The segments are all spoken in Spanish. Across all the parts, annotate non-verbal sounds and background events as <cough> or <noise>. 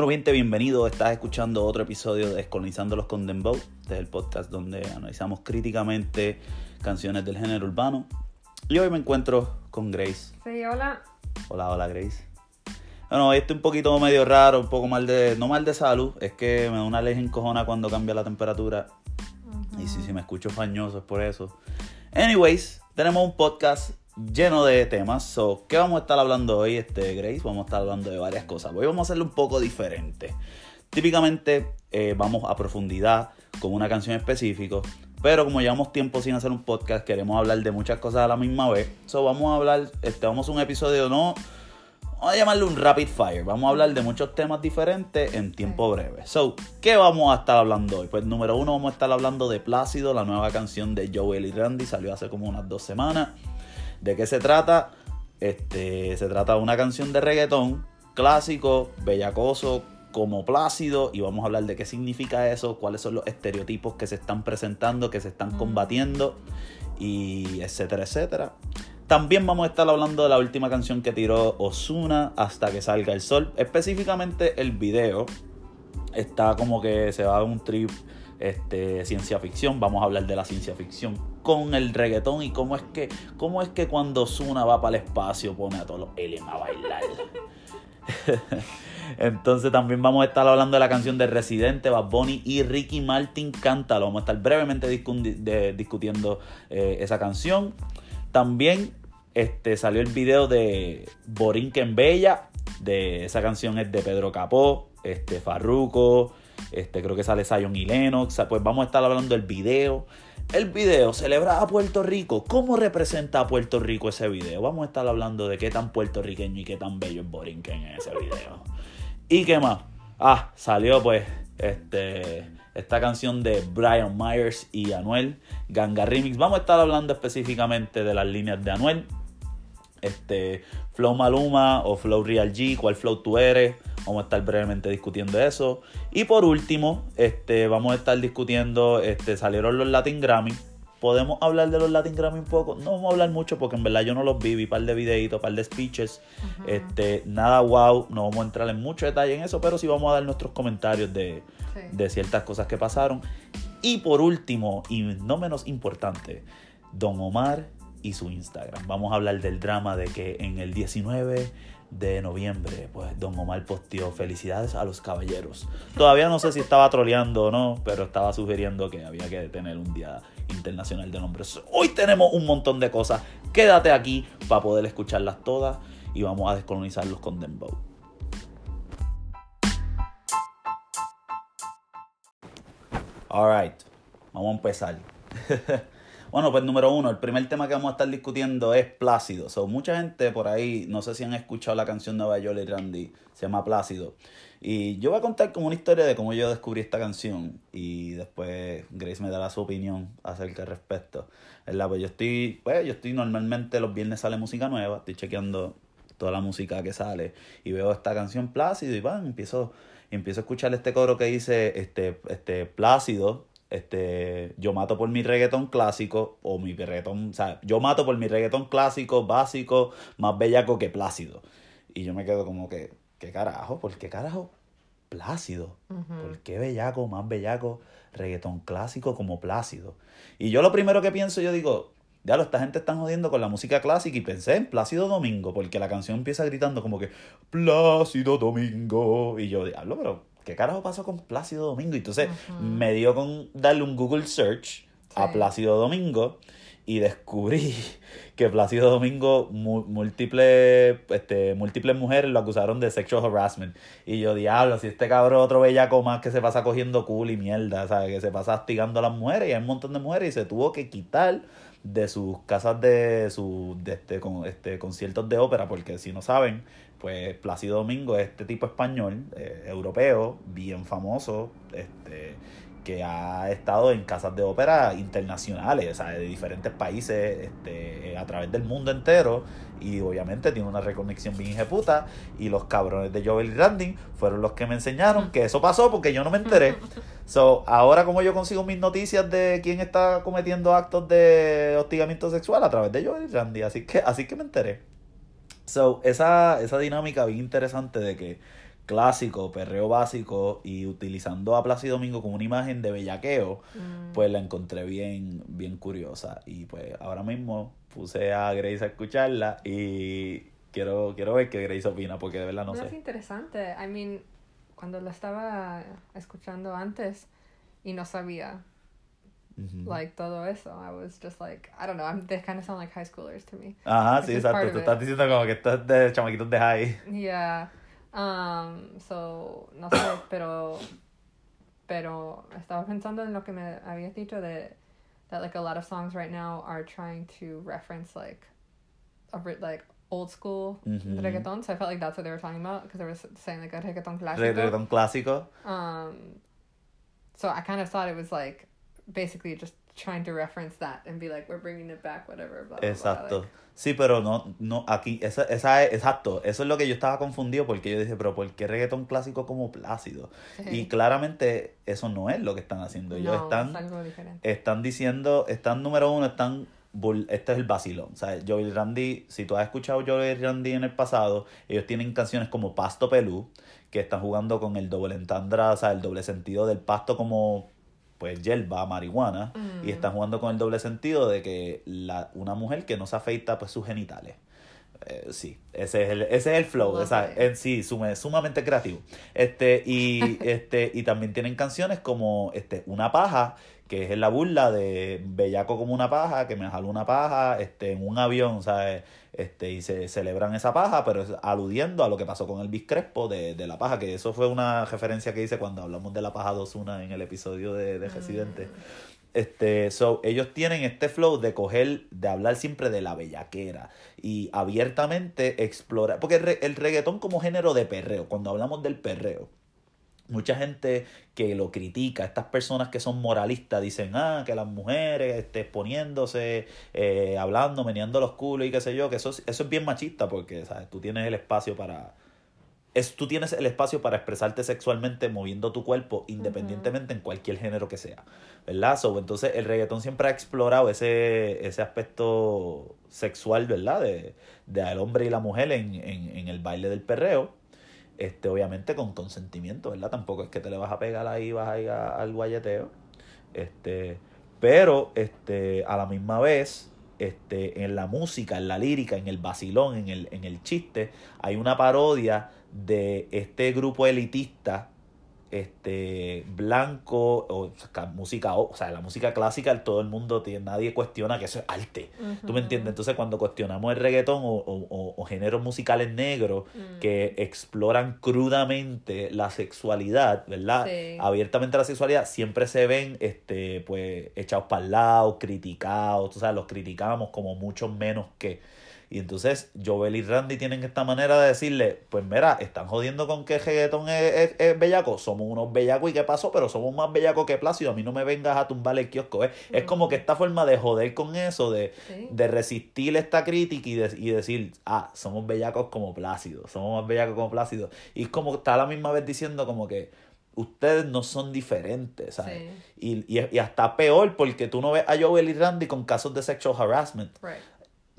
Bueno, bien, bienvenido. Estás escuchando otro episodio de Descolonizando los con Dembow. Este es el podcast donde analizamos críticamente canciones del género urbano. Y hoy me encuentro con Grace. Sí, hola. Hola, hola, Grace. Bueno, hoy estoy un poquito medio raro, un poco mal de. No mal de salud, es que me da una alergia encojona cuando cambia la temperatura. Y si, si me escucho fañoso es por eso. Anyways, tenemos un podcast lleno de temas. So, ¿Qué vamos a estar hablando hoy, este, Grace? Vamos a estar hablando de varias cosas. Hoy vamos a hacerlo un poco diferente. Típicamente eh, vamos a profundidad con una canción específica. Pero como llevamos tiempo sin hacer un podcast, queremos hablar de muchas cosas a la misma vez. So, vamos a hablar, este, vamos a un episodio no vamos a llamarle un rapid fire. Vamos a hablar de muchos temas diferentes en tiempo breve. So, ¿qué vamos a estar hablando hoy? Pues número uno vamos a estar hablando de Plácido, la nueva canción de Joel y Randy. Salió hace como unas dos semanas. ¿De qué se trata? Este, se trata de una canción de reggaetón clásico, bellacoso, como Plácido y vamos a hablar de qué significa eso, cuáles son los estereotipos que se están presentando, que se están combatiendo y etcétera, etcétera. También vamos a estar hablando de la última canción que tiró Osuna hasta que salga el sol. Específicamente el video está como que se va a un trip este, ciencia ficción. Vamos a hablar de la ciencia ficción con el reggaetón y cómo es que, cómo es que cuando Osuna va para el espacio pone a todos los aliens a bailar. <laughs> Entonces también vamos a estar hablando de la canción de Residente, Bad Bunny y Ricky Martin Cántalo. Vamos a estar brevemente discutiendo eh, esa canción. También este, salió el video de Borinquen Bella. De esa canción es de Pedro Capó, este, Farruko, este, creo que sale Zion y Lennox. Pues vamos a estar hablando del video. El video celebra a Puerto Rico. ¿Cómo representa a Puerto Rico ese video? Vamos a estar hablando de qué tan puertorriqueño y qué tan bello es Borinquen en ese video. ¿Y qué más? Ah, salió pues este, esta canción de Brian Myers y Anuel, Ganga Remix. Vamos a estar hablando específicamente de las líneas de Anuel este, Flow Maluma o Flow Real G, cuál flow tú eres. Vamos a estar brevemente discutiendo eso. Y por último, este, vamos a estar discutiendo, este, salieron los Latin Grammy. ¿Podemos hablar de los Latin Grammy un poco? No vamos a hablar mucho porque en verdad yo no los vi, vi un par de videitos, un par de speeches. este, nada wow, no vamos a entrar en mucho detalle en eso, pero sí vamos a dar nuestros comentarios de, de ciertas cosas que pasaron. Y por último, y no menos importante, Don Omar y su Instagram. Vamos a hablar del drama de que en el 19 de noviembre, pues Don Omar posteó felicidades a los caballeros. Todavía no sé si estaba troleando o no, pero estaba sugiriendo que había que tener un día internacional de nombres. Hoy tenemos un montón de cosas. Quédate aquí para poder escucharlas todas y vamos a descolonizarlos con Dembow. Alright, vamos a empezar. <laughs> Bueno, pues número uno, el primer tema que vamos a estar discutiendo es Plácido. So, mucha gente por ahí, no sé si han escuchado la canción de Bayola y Randy, se llama Plácido. Y yo voy a contar como una historia de cómo yo descubrí esta canción y después Grace me dará su opinión acerca al respecto. ¿Verdad? Pues yo estoy, pues yo estoy normalmente los viernes sale música nueva, estoy chequeando toda la música que sale y veo esta canción Plácido y van, empiezo, empiezo a escuchar este coro que dice este, este Plácido este, yo mato por mi reggaetón clásico o mi reggaetón, o sea, yo mato por mi reggaetón clásico, básico, más bellaco que plácido. Y yo me quedo como que, ¿qué carajo? ¿Por qué carajo? Plácido. ¿Por qué bellaco, más bellaco, reggaetón clásico como plácido? Y yo lo primero que pienso, yo digo, ya lo, esta gente está jodiendo con la música clásica y pensé en Plácido Domingo, porque la canción empieza gritando como que Plácido Domingo. Y yo, diablo, pero ¿qué carajo pasó con Plácido Domingo? Y entonces me dio con darle un Google search a Plácido Domingo y descubrí <laughs> que Plácido Domingo, múltiples, este, múltiples mujeres lo acusaron de sexual harassment. Y yo, diablo, si este cabrón otro bellaco más que se pasa cogiendo cool y mierda, ¿sabes? Que se pasa hostigando a las mujeres y hay un montón de mujeres y se tuvo que quitar de sus casas de sus de este, con, este, conciertos de ópera, porque si no saben, pues Plácido Domingo es este tipo español, eh, europeo, bien famoso, este, que ha estado en casas de ópera internacionales, o sea, de diferentes países, este, a través del mundo entero, y obviamente tiene una reconexión bien puta, y los cabrones de Joel y Randy fueron los que me enseñaron que eso pasó porque yo no me enteré. <laughs> So, ahora como yo consigo mis noticias de quién está cometiendo actos de hostigamiento sexual a través de Joel y Randy, así que, así que me enteré. So, esa, esa dinámica bien interesante de que clásico, perreo básico y utilizando a Plácido Domingo como una imagen de bellaqueo, Mm. pues la encontré bien, bien curiosa. Y pues ahora mismo puse a Grace a escucharla y quiero, quiero ver qué Grace opina, porque de verdad no No, es sé. interesante. I mean, cuando lo estaba escuchando antes y no sabía like todo eso, I was just like, I don't know, I'm, they kind of sound like high schoolers to me. Ajá, sí, exacto. Tú estás diciendo como que estás de chamaquitos de high. Yeah. Um, so, no sé, pero, pero estaba pensando en lo que me habías dicho de that like a lot of songs right now are trying to reference like a bit like old school Ujú. reggaeton. So I felt like that's what they were talking about because they were saying like a reggaeton Re- clásico. Reggaetón clásico. Um, so I kind of thought it was like basically just trying to reference that and be like, we're bringing it back, whatever. Blah, blah, blah, Exacto. like- Sí, pero no, no, aquí, esa, esa es, exacto, eso es lo que yo estaba confundido porque yo dije, pero ¿por qué reggaetón clásico como plácido? Y claramente eso no es lo que están haciendo. Ellos no, están, es algo diferente. están diciendo, están número uno, están, este es el vacilón. O sea, Joel y Randy, si tú has escuchado Joel y Randy en el pasado, ellos tienen canciones como Pasto Pelú, que están jugando con el doble entendra, o sea, el doble sentido del pasto como pues hierba, marihuana, y Mm. están jugando con el doble sentido de que la, una mujer que no se afeita pues sus genitales. Eh, sí, ese es el, ese es el flow, Lovely. esa, en sí, sume- sumamente creativo. Este, y, <laughs> este, y también tienen canciones como este, Una paja, que es la burla de Bellaco como una paja, que me jaló una paja, este, en un avión, ¿sabes? Este, y se celebran esa paja, pero es aludiendo a lo que pasó con el Crespo de, de la paja, que eso fue una referencia que hice cuando hablamos de la paja 2-1 en el episodio de, de Residente. Este, so, ellos tienen este flow de coger, de hablar siempre de la bellaquera y abiertamente explorar, porque el, re- el reggaetón como género de perreo, cuando hablamos del perreo, mucha gente que lo critica, estas personas que son moralistas dicen, ah, que las mujeres este, exponiéndose, eh, hablando, meneando los culos y qué sé yo, que eso, es- eso es bien machista porque, ¿sabes? Tú tienes el espacio para... Es, tú tienes el espacio para expresarte sexualmente moviendo tu cuerpo independientemente en cualquier género que sea, ¿verdad? So, entonces el reggaetón siempre ha explorado ese, ese aspecto sexual, ¿verdad? De, de el hombre y la mujer en, en, en el baile del perreo este, obviamente con consentimiento, ¿verdad? Tampoco es que te le vas a pegar ahí, vas a ir al guayeteo. Este, pero este, a la misma vez, este, en la música, en la lírica, en el vacilón, en el, en el chiste, hay una parodia de este grupo elitista este blanco o ca- música o sea la música clásica todo el mundo tiene, nadie cuestiona que eso es arte ¿Tú me entiendes? Entonces, cuando cuestionamos el reggaetón o, o- o- o géneros musicales negros Mm. que exploran crudamente la sexualidad, ¿verdad? Sí. Abiertamente la sexualidad, siempre se ven, este, pues, echados para el lado, criticados, tú sabes, los criticamos como mucho menos que. Y entonces, Joel y Randy tienen esta manera de decirle, pues mira, están jodiendo con que el reggaetón es, es- es bellaco. Somos unos bellacos y qué pasó, pero somos más bellacos que Plácido. A mí no me vengas a tumbar el kiosco. Es, es como que esta forma de joder con eso, de, Sí. de resistir esta crítica y, de- y decir, ah, somos bellacos como Plácido, somos más bellacos como Plácido. Y es como está a la misma vez diciendo como que ustedes no son diferentes, ¿sabes? Sí. Y, y, y hasta peor porque tú no ves a Joel y Randy con casos de sexual harassment. Right.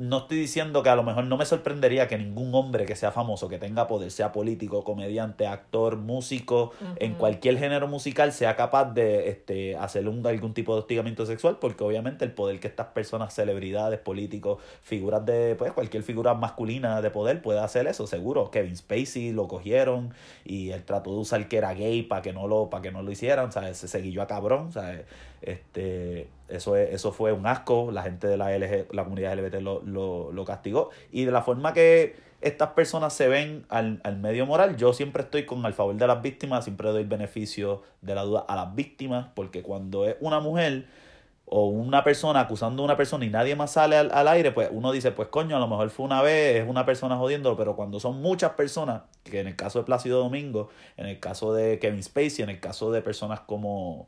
No estoy diciendo que a lo mejor no me sorprendería que ningún hombre que sea famoso, que tenga poder, sea político, comediante, actor, músico, en cualquier género musical, sea capaz de este, hacer un, algún tipo de hostigamiento sexual, porque obviamente el poder que estas personas, celebridades, políticos, figuras de, pues cualquier figura masculina de poder puede hacer eso, seguro. Kevin Spacey lo cogieron y él trató de usar que era gay para que no lo, para que no lo hicieran, ¿sabes? Se seguilló a cabrón, ¿sabes? Este, eso, es, eso fue un asco, la gente de la, LG, la comunidad LGBT lo, lo, lo castigó. Y de la forma que estas personas se ven al, al medio moral, yo siempre estoy con al favor de las víctimas, siempre doy beneficio de la duda a las víctimas, porque cuando es una mujer o una persona acusando a una persona y nadie más sale al, al aire, pues uno dice, pues coño, a lo mejor fue una vez, es una persona jodiendo, pero cuando son muchas personas, que en el caso de Plácido Domingo, en el caso de Kevin Spacey, en el caso de personas como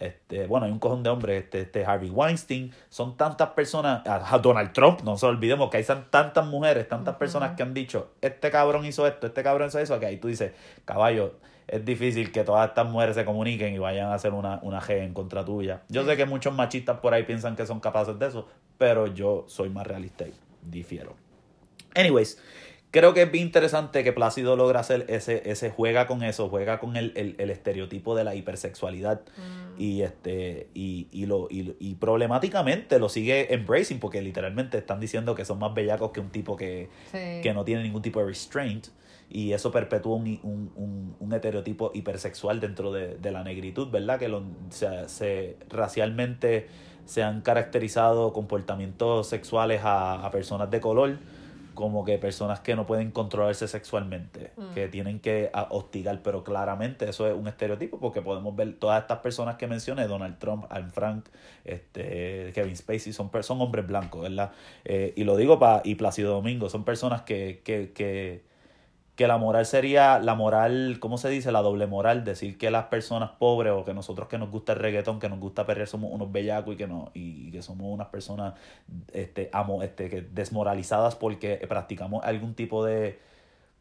este, bueno, hay un cojón de hombres, este, este Harvey Weinstein, son tantas personas, a, a Donald Trump, no nos olvidemos que hay tantas mujeres, tantas personas que han dicho, este cabrón hizo esto, este cabrón hizo eso, que ahí tú dices, caballo, es difícil que todas estas mujeres se comuniquen y vayan a hacer una, una G en contra tuya. Yo sé que muchos machistas por ahí piensan que son capaces de eso, pero yo soy más realista y difiero. Anyways, creo que es bien interesante que Plácido logra hacer ese, ese juega con eso, juega con el, el, el estereotipo de la hipersexualidad Mm. y este y, y lo y, y problemáticamente lo sigue embracing porque literalmente están diciendo que son más bellacos que un tipo que, Sí. que no tiene ningún tipo de restraint y eso perpetúa un, un, un, un estereotipo hipersexual dentro de, de la negritud, ¿verdad? Que lo, se, se racialmente se han caracterizado comportamientos sexuales a, a personas de color como que personas que no pueden controlarse sexualmente, Mm. que tienen que a- hostigar, pero claramente eso es un estereotipo porque podemos ver todas estas personas que mencioné, Donald Trump, Anne Frank, este, Kevin Spacey, son, son hombres blancos, ¿verdad? Eh, y lo digo para, y Plácido Domingo, son personas que, que, que, que la moral sería, la moral, ¿cómo se dice? La doble moral, decir que las personas pobres o que nosotros que nos gusta el reggaetón, que nos gusta perrear, somos unos bellacos y que no, y, y que somos unas personas este, amo, este, que desmoralizadas porque practicamos algún tipo de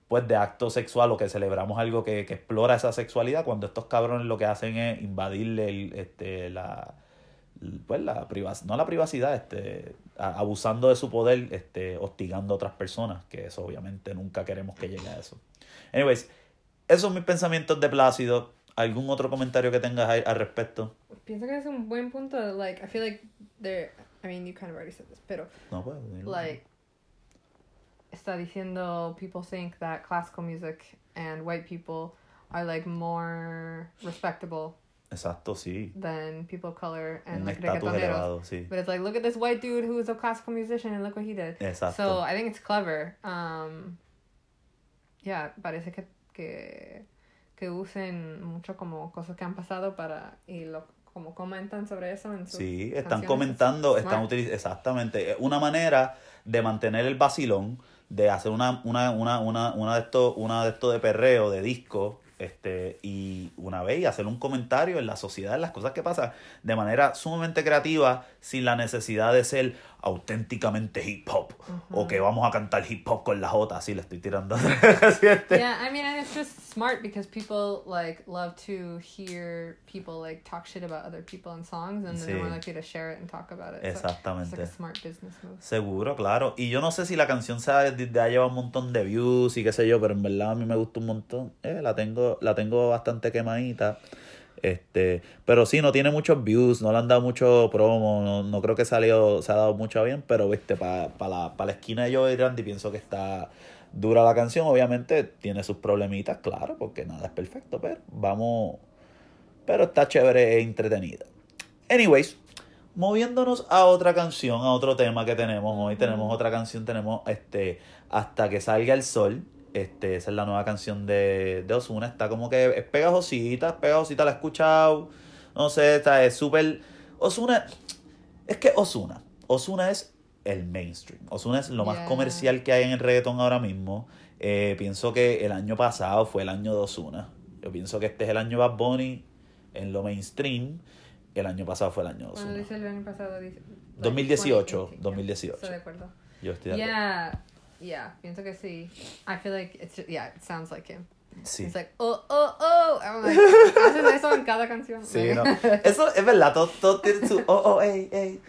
pues de acto sexual o que celebramos algo que, que explora esa sexualidad cuando estos cabrones lo que hacen es invadirle el, este, la pues la privacidad, no la privacidad, este, abusando de su poder, este, hostigando a otras personas, que eso obviamente nunca queremos que llegue a eso. Anyways, esos son mis pensamientos de Plácido. ¿Algún otro comentario que tengas al respecto? Pienso que es un buen punto. Like, I feel like there. I mean, you kind of already said this, pero No, pues, like, está diciendo people think that classical music and white people are like more respectable Exacto, sí. than people of color and Un like reggaetoneros. sí. But it's like, look at this white dude who is a classical musician and look what he did. Exacto. So I think it's clever. Um, yeah, parece que, que, que usen mucho como cosas que han pasado para y lo como comentan sobre eso en sus Sí, están canciones. comentando, están utilizando, exactamente, una manera de mantener el vacilón, de hacer una, una, una, una, una de estos, una de estos de perreo, de disco, este, y una vez y hacer un comentario en la sociedad, en las cosas que pasan, de manera sumamente creativa, sin la necesidad de ser auténticamente hip hop, o que vamos a cantar hip hop con la J, así le estoy tirando. <laughs> Yeah, I mean, and it's just smart because people like love to hear people like talk shit about other people in songs, and then they're more Sí. likely to share it and talk about it. So it's Exactamente. like a smart business move. Seguro, claro. Y yo no sé si la canción se ha llevado un montón de views y qué sé yo, pero en verdad a mí me gusta un montón. Eh, la tengo, la tengo bastante quemadita. Este, pero sí, no tiene muchos views, no le han dado mucho promo, no, no creo que salió, se ha dado mucho bien, pero viste, para la, pa la esquina de Joe Randy pienso que está dura la canción. Obviamente tiene sus problemitas, claro, porque nada es perfecto, pero vamos, pero está chévere e entretenida. Anyways, moviéndonos a otra canción, a otro tema que tenemos hoy, tenemos otra canción, tenemos este Hasta que salga el sol. Este, esa es la nueva canción de, de Ozuna. Está como que es pegajosita, es pegajosita, la he escuchado. No sé, está es súper. Ozuna. Es que Ozuna. Ozuna es el mainstream. Ozuna es lo más comercial que hay en el reggaetón ahora mismo. Eh, pienso que el año pasado fue el año de Ozuna. Yo pienso que este es el año Bad Bunny en lo mainstream. El año pasado fue el año de Cuando Ozuna. dice el año pasado, dice. like, 2018, 2018, yeah. 2018. Estoy de acuerdo. Yo estoy de acuerdo. Yeah, yeah. Pienso que sí. I feel like it's yeah. It sounds like him. Sí. It's like oh oh oh. I'm like, haces eso en cada canción. Sí, no. <laughs> Eso es verdad, todo, todo tiene su oh, oh, ey, ey.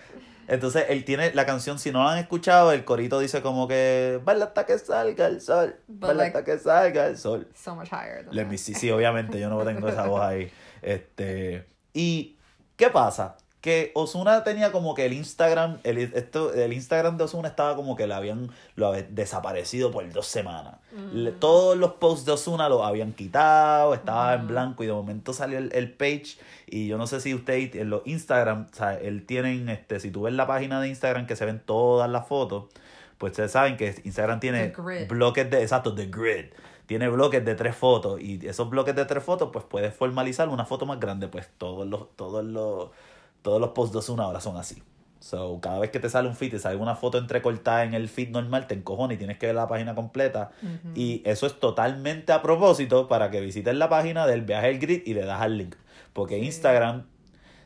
Entonces él tiene la canción, si no la han escuchado, el corito dice como que baila hasta que salga el sol, baila hasta que salga el sol. so much higher. Than Let that. me see. Sí, obviamente, yo no tengo esa voz ahí. Este, y ¿qué pasa? Que Osuna tenía como que el Instagram, el, esto, el Instagram de Osuna estaba como que lo habían lo habían desaparecido por dos semanas. Le- todos los posts de Osuna los habían quitado, estaba en Mm. blanco y de momento salió el, el page y yo no sé si ustedes en los Instagram, o sea, él tienen, este, si tú ves la página de Instagram que se ven todas las fotos, pues ustedes saben que Instagram tiene The bloques de, exacto, de grid. Tiene bloques de tres fotos y esos bloques de tres fotos pues puedes formalizar una foto más grande, pues todos los, todos los, todos los posts de Ozuna ahora son así. So, cada vez que te sale un feed, te sale una foto entrecortada en el feed normal, te encojona y tienes que ver la página completa. Y eso es totalmente a propósito para que visites la página del viaje el grid y le das al link. Porque Sí. Instagram,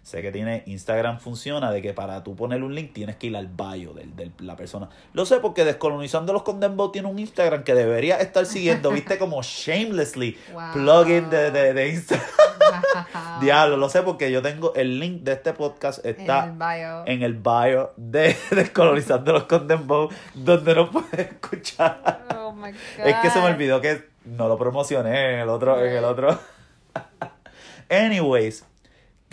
sé que tiene, Instagram funciona de que para tú poner un link tienes que ir al bio de la persona. Lo sé porque Descolonizando los Condemned tiene un Instagram que debería estar siguiendo, viste, como shamelessly Wow. plugin de, de, de Instagram. Wow. <laughs> Diablo, lo sé porque yo tengo el link de este podcast, está En el bio. en el bio de <laughs> Descolonizando los Condemned donde no puedes escuchar. Oh my my Es que se me God. olvidó que no lo promocioné en el otro, en el otro. <laughs> Anyways,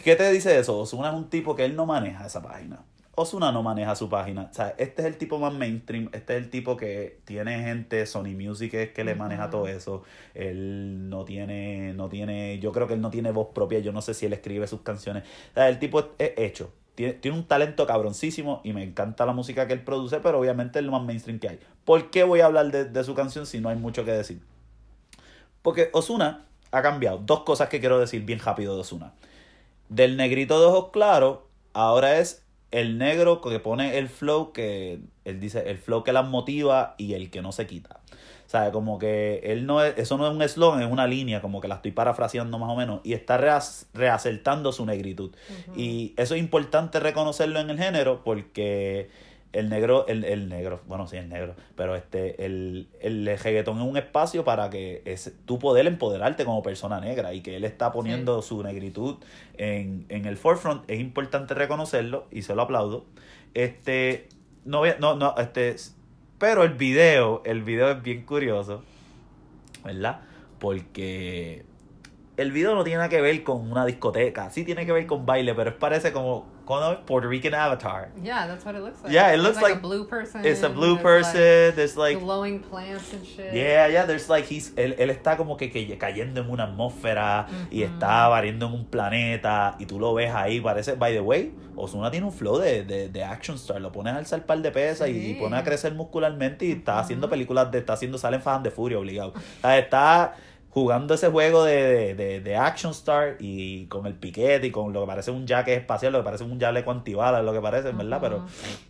¿qué te dice eso? Osuna es un tipo que él no maneja esa página. Osuna no maneja su página. O sea, este es el tipo más mainstream. Este es el tipo que tiene gente, Sony Music es que le maneja todo eso. Él no tiene, no tiene, yo creo que él no tiene voz propia. Yo no sé si él escribe sus canciones. O sea, el tipo es, es hecho. Tiene, tiene un talento cabroncísimo y me encanta la música que él produce, pero obviamente es lo más mainstream que hay. ¿Por qué voy a hablar de, de su canción si no hay mucho que decir? Porque Osuna ha cambiado. Dos cosas que quiero decir bien rápido de Osuna. Del negrito de ojos claros, ahora es el negro que pone el flow que él dice, el flow que las motiva y el que no se quita. O sea, como que él no es, eso no es un eslogan, es una línea, como que la estoy parafraseando más o menos, y está reas- reacertando su negritud. Y eso es importante reconocerlo en el género porque el negro, el, el negro, bueno, sí, el negro, pero este, el, el reggaetón es un espacio para que es, tú poder empoderarte como persona negra y que él está poniendo su negritud en, en el forefront, es importante reconocerlo y se lo aplaudo. Este, no, voy a- no, no, este, pero el video, el video es bien curioso, ¿verdad? Porque el video no tiene nada que ver con una discoteca, sí tiene que ver con baile, pero es parece como, como Puerto Rican Avatar. Yeah, that's what it looks like. Yeah, it looks like, like a blue person. It's a blue there's, person, there's Like, glowing plants and shit. Yeah, yeah, there's like he's él, él está como que, que cayendo en una atmósfera y está variando en un planeta y tú lo ves ahí, parece, by the way, Ozuna tiene un flow de, de, de action star, lo pones a alzar par de pesas y, y pone a crecer muscularmente y está haciendo películas de, está haciendo, salen Fast and the Fury obligado. O sea, está jugando ese juego de, de, de, action star y con el piquete y con lo que parece un jaque espacial, lo que parece un chaleco antibalas, lo que parece, ¿verdad? Pero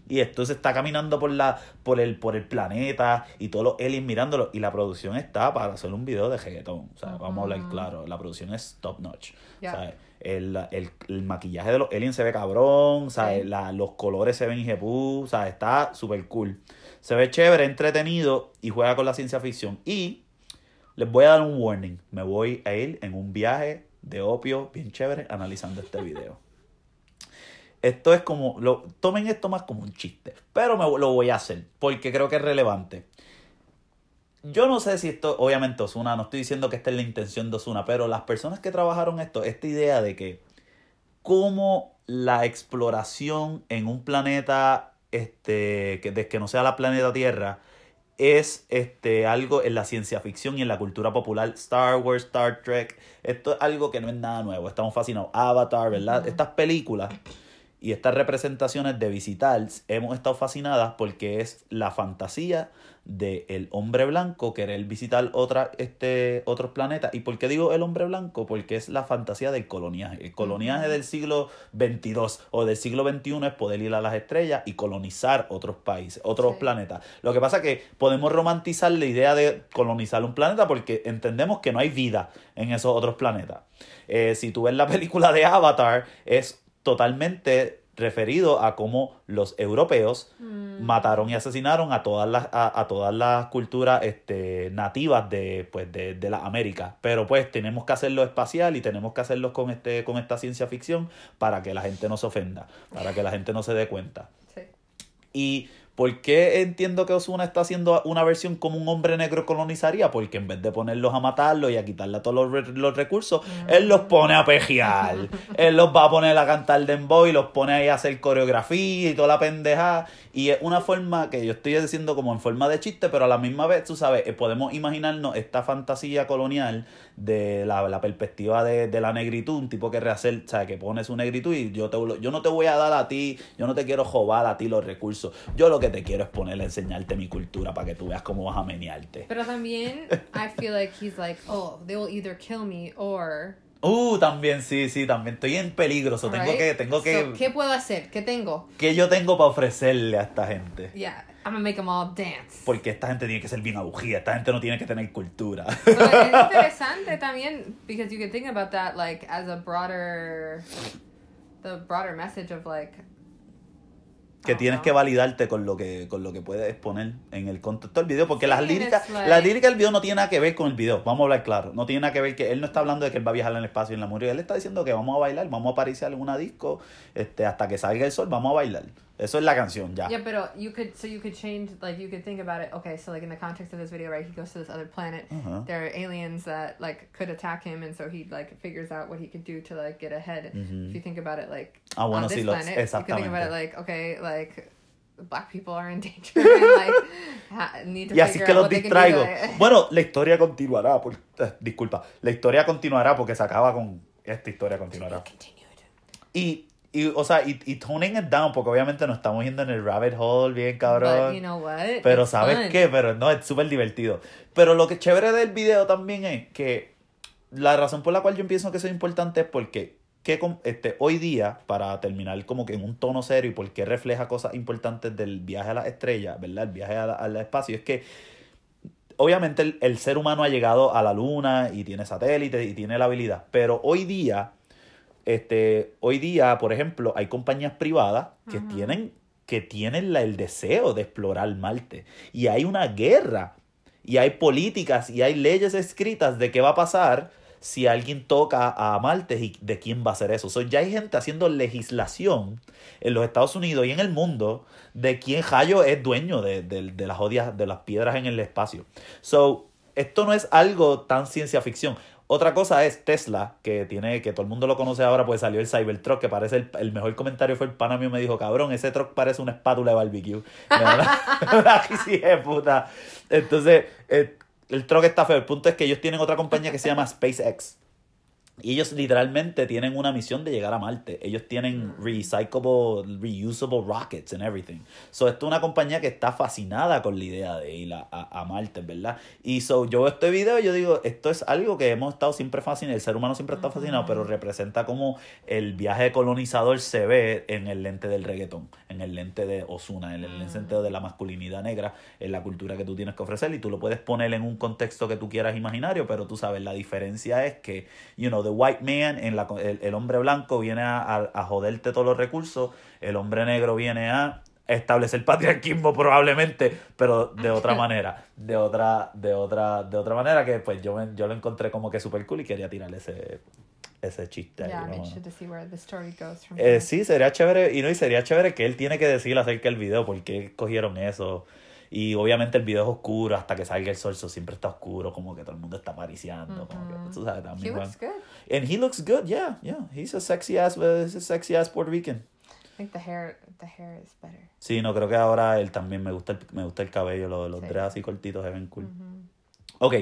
y esto se está caminando por la por el por el planeta y todos los aliens mirándolo y la producción está para hacer un video de reggaetón o sea vamos a hablar claro la producción es top notch Yeah. el, el, el maquillaje de los aliens se ve cabrón o sea, Sí. la- los colores se ven hijepú, o sea está súper cool se ve chévere entretenido y juega con la ciencia ficción y les voy a dar un warning me voy a ir en un viaje de opio bien chévere analizando este video esto es como, lo, tomen esto más como un chiste, pero me, lo voy a hacer porque creo que es relevante. Yo no sé si esto, obviamente Osuna, no estoy diciendo que esta es la intención de Osuna, pero las personas que trabajaron esto, esta idea de que cómo la exploración en un planeta este, que, de, que no sea la planeta Tierra es este, algo en la ciencia ficción y en la cultura popular. Star Wars, Star Trek, esto es algo que no es nada nuevo. Estamos fascinados. Avatar, ¿verdad? Estas películas y estas representaciones de visitar hemos estado fascinadas porque es la fantasía del hombre blanco querer visitar otra, este, otros planetas. ¿Y por qué digo el hombre blanco? Porque es la fantasía del coloniaje. El coloniaje del siglo XXII o del siglo XXI es poder ir a las estrellas y colonizar otros países, otros Sí. planetas. Lo que pasa es que podemos romantizar la idea de colonizar un planeta porque entendemos que no hay vida en esos otros planetas. Eh, si tú ves la película de Avatar, es totalmente referido a cómo los europeos Mm. mataron y asesinaron a todas las a, a todas las culturas este, nativas de pues de, de la América pero pues tenemos que hacerlo espacial y tenemos que hacerlo con este con esta ciencia ficción para que la gente no se ofenda para que la gente no se dé cuenta Sí. y ¿Por qué entiendo que Osuna está haciendo una versión como un hombre negro colonizaría? Porque en vez de ponerlos a matarlos y a quitarle todos los, re- los recursos, él los pone a pejear. <laughs> él los va a poner a cantar dembow y los pone ahí a hacer coreografía y toda la pendeja. Y es una forma que yo estoy diciendo como en forma de chiste, pero a la misma vez, tú sabes, eh, podemos imaginarnos esta fantasía colonial de la, la perspectiva de, de la negritud, un tipo que rehacer, o sea, que pone su negritud y yo, te, yo no te voy a dar a ti, yo no te quiero jobar a ti los recursos. Yo lo que te quiero es ponerle, enseñarte mi cultura para que tú veas cómo vas a menearte. Pero también, I feel like he's like, oh, they will either kill me or. Uh, también, sí, sí, también estoy en peligro, so tengo Right? que, tengo que, So, ¿Qué puedo hacer? ¿Qué tengo? ¿qué yo tengo para ofrecerle a esta gente? Yeah, I'm gonna make them all dance. Porque esta gente tiene que ser bien esta gente no tiene que tener cultura. But es <laughs> interesante también because you can think about that like as a broader, the broader message of like. que tienes know. que validarte con lo que con lo que puedes exponer en el contexto del video porque Sí, las líricas like- la lírica del video no tiene nada que ver con el video vamos a hablar claro no tiene nada que ver que él no está hablando de que él va a viajar en el espacio y en la música él está diciendo que vamos a bailar vamos a aparecer en una disco este hasta que salga el sol vamos a bailar Eso es la canción, ya. Yeah, but you could so you could change like you could think about it. Okay, so like in the context of this video, right? He goes to this other planet. Uh-huh. There are aliens that like could attack him, and so he like figures out what he could do to like get ahead. If you think about it, like on this sí, lo- planet, you can think about it like okay, like black people are in danger <laughs> and like ha- need to Y así que los to, distraigo. Bueno, la historia continuará. por- eh, disculpa. La historia continuará porque se acaba con esta historia continuará. Y, y o sea, y, y toning it down porque obviamente nos estamos yendo en el rabbit hole bien cabrón. But you know what? Pero It's ¿sabes fun. qué? Pero no, es súper divertido. Pero lo que es chévere del video también es que la razón por la cual yo pienso que eso es importante es porque que este, hoy día, para terminar como que en un tono serio y porque refleja cosas importantes del viaje a las estrellas, ¿verdad? El viaje al espacio, es que obviamente el, el ser humano ha llegado a la luna y tiene satélites y tiene la habilidad, pero hoy día, este, hoy día, por ejemplo, hay compañías privadas que Ajá. tienen, que tienen la- el deseo de explorar Marte y hay una guerra y hay políticas y hay leyes escritas de qué va a pasar si alguien toca a Marte y de quién va a hacer eso. So, ya hay gente haciendo legislación en los Estados Unidos y en el mundo de quién Jayo es dueño de, de- de las odias, de las piedras en el espacio. So, esto no es algo tan ciencia ficción. Otra cosa es Tesla, que tiene, que todo el mundo lo conoce ahora, pues salió el Cybertruck, que parece el, el mejor comentario fue el pana mío me dijo, cabrón, ese truck parece una espátula de barbecue. <laughs> De puta. Entonces, eh, el truck está feo. El punto es que ellos tienen otra compañía que se llama SpaceX. Y ellos literalmente tienen una misión de llegar a Marte. Ellos tienen recyclable, reusable rockets and everything. So, esto es una compañía que está fascinada con la idea de ir a, a, a Marte, ¿verdad? Y so, yo veo este video y yo digo, esto es algo que hemos estado siempre fascinados, el ser humano siempre está fascinado, pero representa como el viaje colonizador se ve en el lente del reggaetón, en el lente de Osuna, en el Mm. sentido de la masculinidad negra, en la cultura que tú tienes que ofrecer y tú lo puedes poner en un contexto que tú quieras imaginario, pero tú sabes, la diferencia es que, you know, the white man, en la, el, el hombre blanco viene a, a, a joderte todos los recursos, el hombre negro viene a establecer patriarquismo <laughs> probablemente, pero de otra manera, de otra, de otra, de otra manera que pues yo, me- yo lo encontré como que super cool y quería tirarle ese, ese chiste Yeah, Eh, sí, sería chévere, y no, y sería chévere que él tiene que decir acerca del video, por qué cogieron eso. Y obviamente el video es oscuro hasta que salga el sol, so siempre está oscuro, como que todo el mundo está apariciando, como que, tú sabes, He también. looks good. And he looks good, yeah, yeah. He's a sexy ass, uh, he's a sexy ass Puerto Rican. I think the hair, the hair is better. Sí, no, creo que ahora él también me gusta el, me gusta el cabello, los, los Sí. dreads así cortitos se ven cool. Mhm. Ok.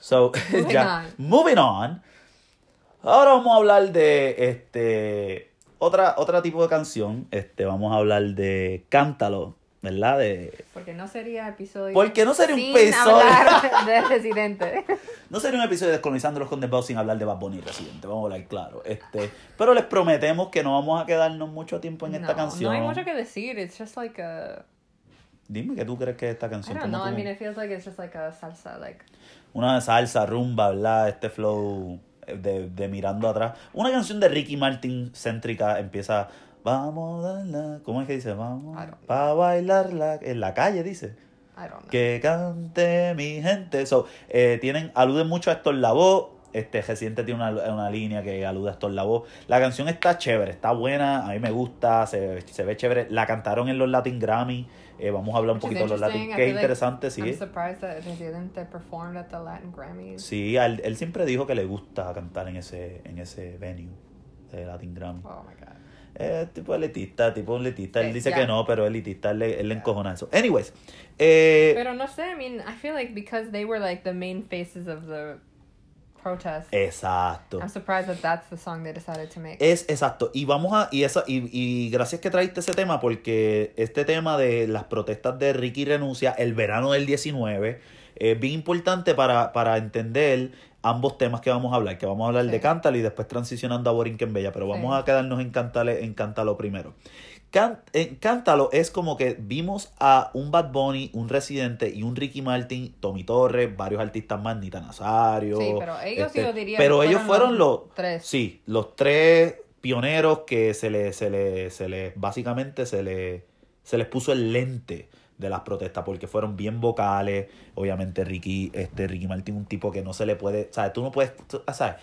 So, <laughs> Moving ya. on. Moving on. Ahora vamos a hablar de este otra otra tipo de canción. Este vamos a hablar de Cántalo, ¿verdad? De Porque no sería episodio. Porque no sería un episodio. <laughs> de Residente. <laughs> no sería un episodio de descolonizando los condensados sin hablar de Bad Bunny y Residente, vamos a hablar claro. Este, pero les prometemos que no vamos a quedarnos mucho tiempo en esta no, canción. no hay mucho que decir. It's just like a. Dime qué tú crees que es esta I canción. don't ¿Cómo know. I tú- mean, it feels like it's just like a salsa. Like una salsa, rumba, ¿verdad? Este flow de, de mirando atrás. Una canción de Ricky Martin céntrica empieza, vamos a darla, ¿cómo es que dice? Vamos para bailarla en la calle, dice. I don't know. Que cante mi gente. So, eh, tienen, aluden mucho a Héctor Lavoe. Este Residente tiene una, una línea que alude a Héctor Lavoe. La canción está chévere, está buena, a mí me gusta, se, se ve chévere. La cantaron en los Latin Grammy. Eh, vamos a hablar un Which poquito de los Latin. Qué like interesante, sí. I'm surprised that Residente performed at the Latin Grammys. Sí, él, él siempre dijo que le gusta cantar en ese, en ese venue de Latin Grammy. Oh my god. Eh, tipo elitista, tipo elitista. Él Sí, dice ya. que no, pero elitista, él, le- él le encojona eso. Anyways, eh, Pero no sé. I mean, I feel like because they were like the main faces of the protest. exacto. I'm surprised that that's the song they decided to make. Es exacto. Y vamos a. Y, esa, y, y gracias que traíste ese tema, porque este tema de las protestas de Ricky Renuncia, el verano del 19, es bien importante para, para entender ambos temas que vamos a hablar. Que vamos a hablar Sí. de Cántalo y después transicionando a Borinquen Bella. Pero vamos Sí. a quedarnos en Cántalo, en Cántalo primero. Can- en Cántalo es como que vimos a un Bad Bunny, un Residente y un Ricky Martin, Tommy Torres, varios artistas más, Nita Nazario. Sí, pero ellos sí este, lo dirían, Pero ellos fueron fueron los los, tres. Sí, los tres pioneros que se les, se les, se les, básicamente se les, se les puso el lente de las protestas porque fueron bien vocales. Obviamente Ricky, este, Ricky Martin, un tipo que no se le puede, ¿sabes? Tú no puedes, tú- ¿sabes?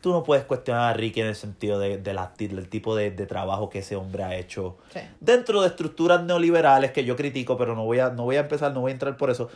tú no puedes cuestionar a Ricky en el sentido de, de la- del tipo de, de trabajo que ese hombre ha hecho Sí. dentro de estructuras neoliberales que yo critico, pero no voy a, no voy a empezar, no voy a entrar por eso.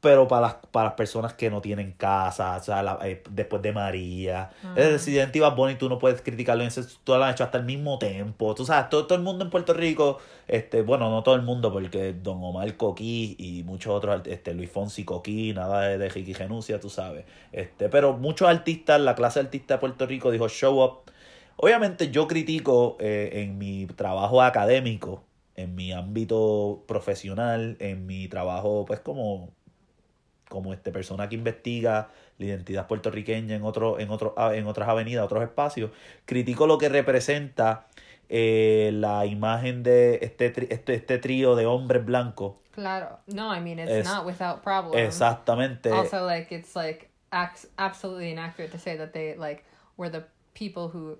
Pero para las, para las personas que no tienen casa, o sea, la- eh, después de María, el residente Bad Bunny, tú no puedes criticarlo en ese, tú lo has hecho hasta el mismo tiempo. Tú sabes, todo, todo el mundo en Puerto Rico, este, bueno, no todo el mundo, porque Don Omar Coquí y muchos otros, este, Luis Fonsi Coquí, nada de, de Ricky Genucia, tú sabes. Este, pero muchos artistas, la clase artista de Puerto Rico dijo show up. Obviamente yo critico eh, en mi trabajo académico, en mi ámbito profesional, en mi trabajo pues como, como este persona que investiga la identidad puertorriqueña en otro, en otro, ah, en otras avenidas, otros espacios, critico lo que representa eh, la imagen de este, tri- este, este trío de hombres blancos. Claro. No, I mean it's Es- not without problem. Exactamente. Also, like it's like absolutely inaccurate to say that they like were the people who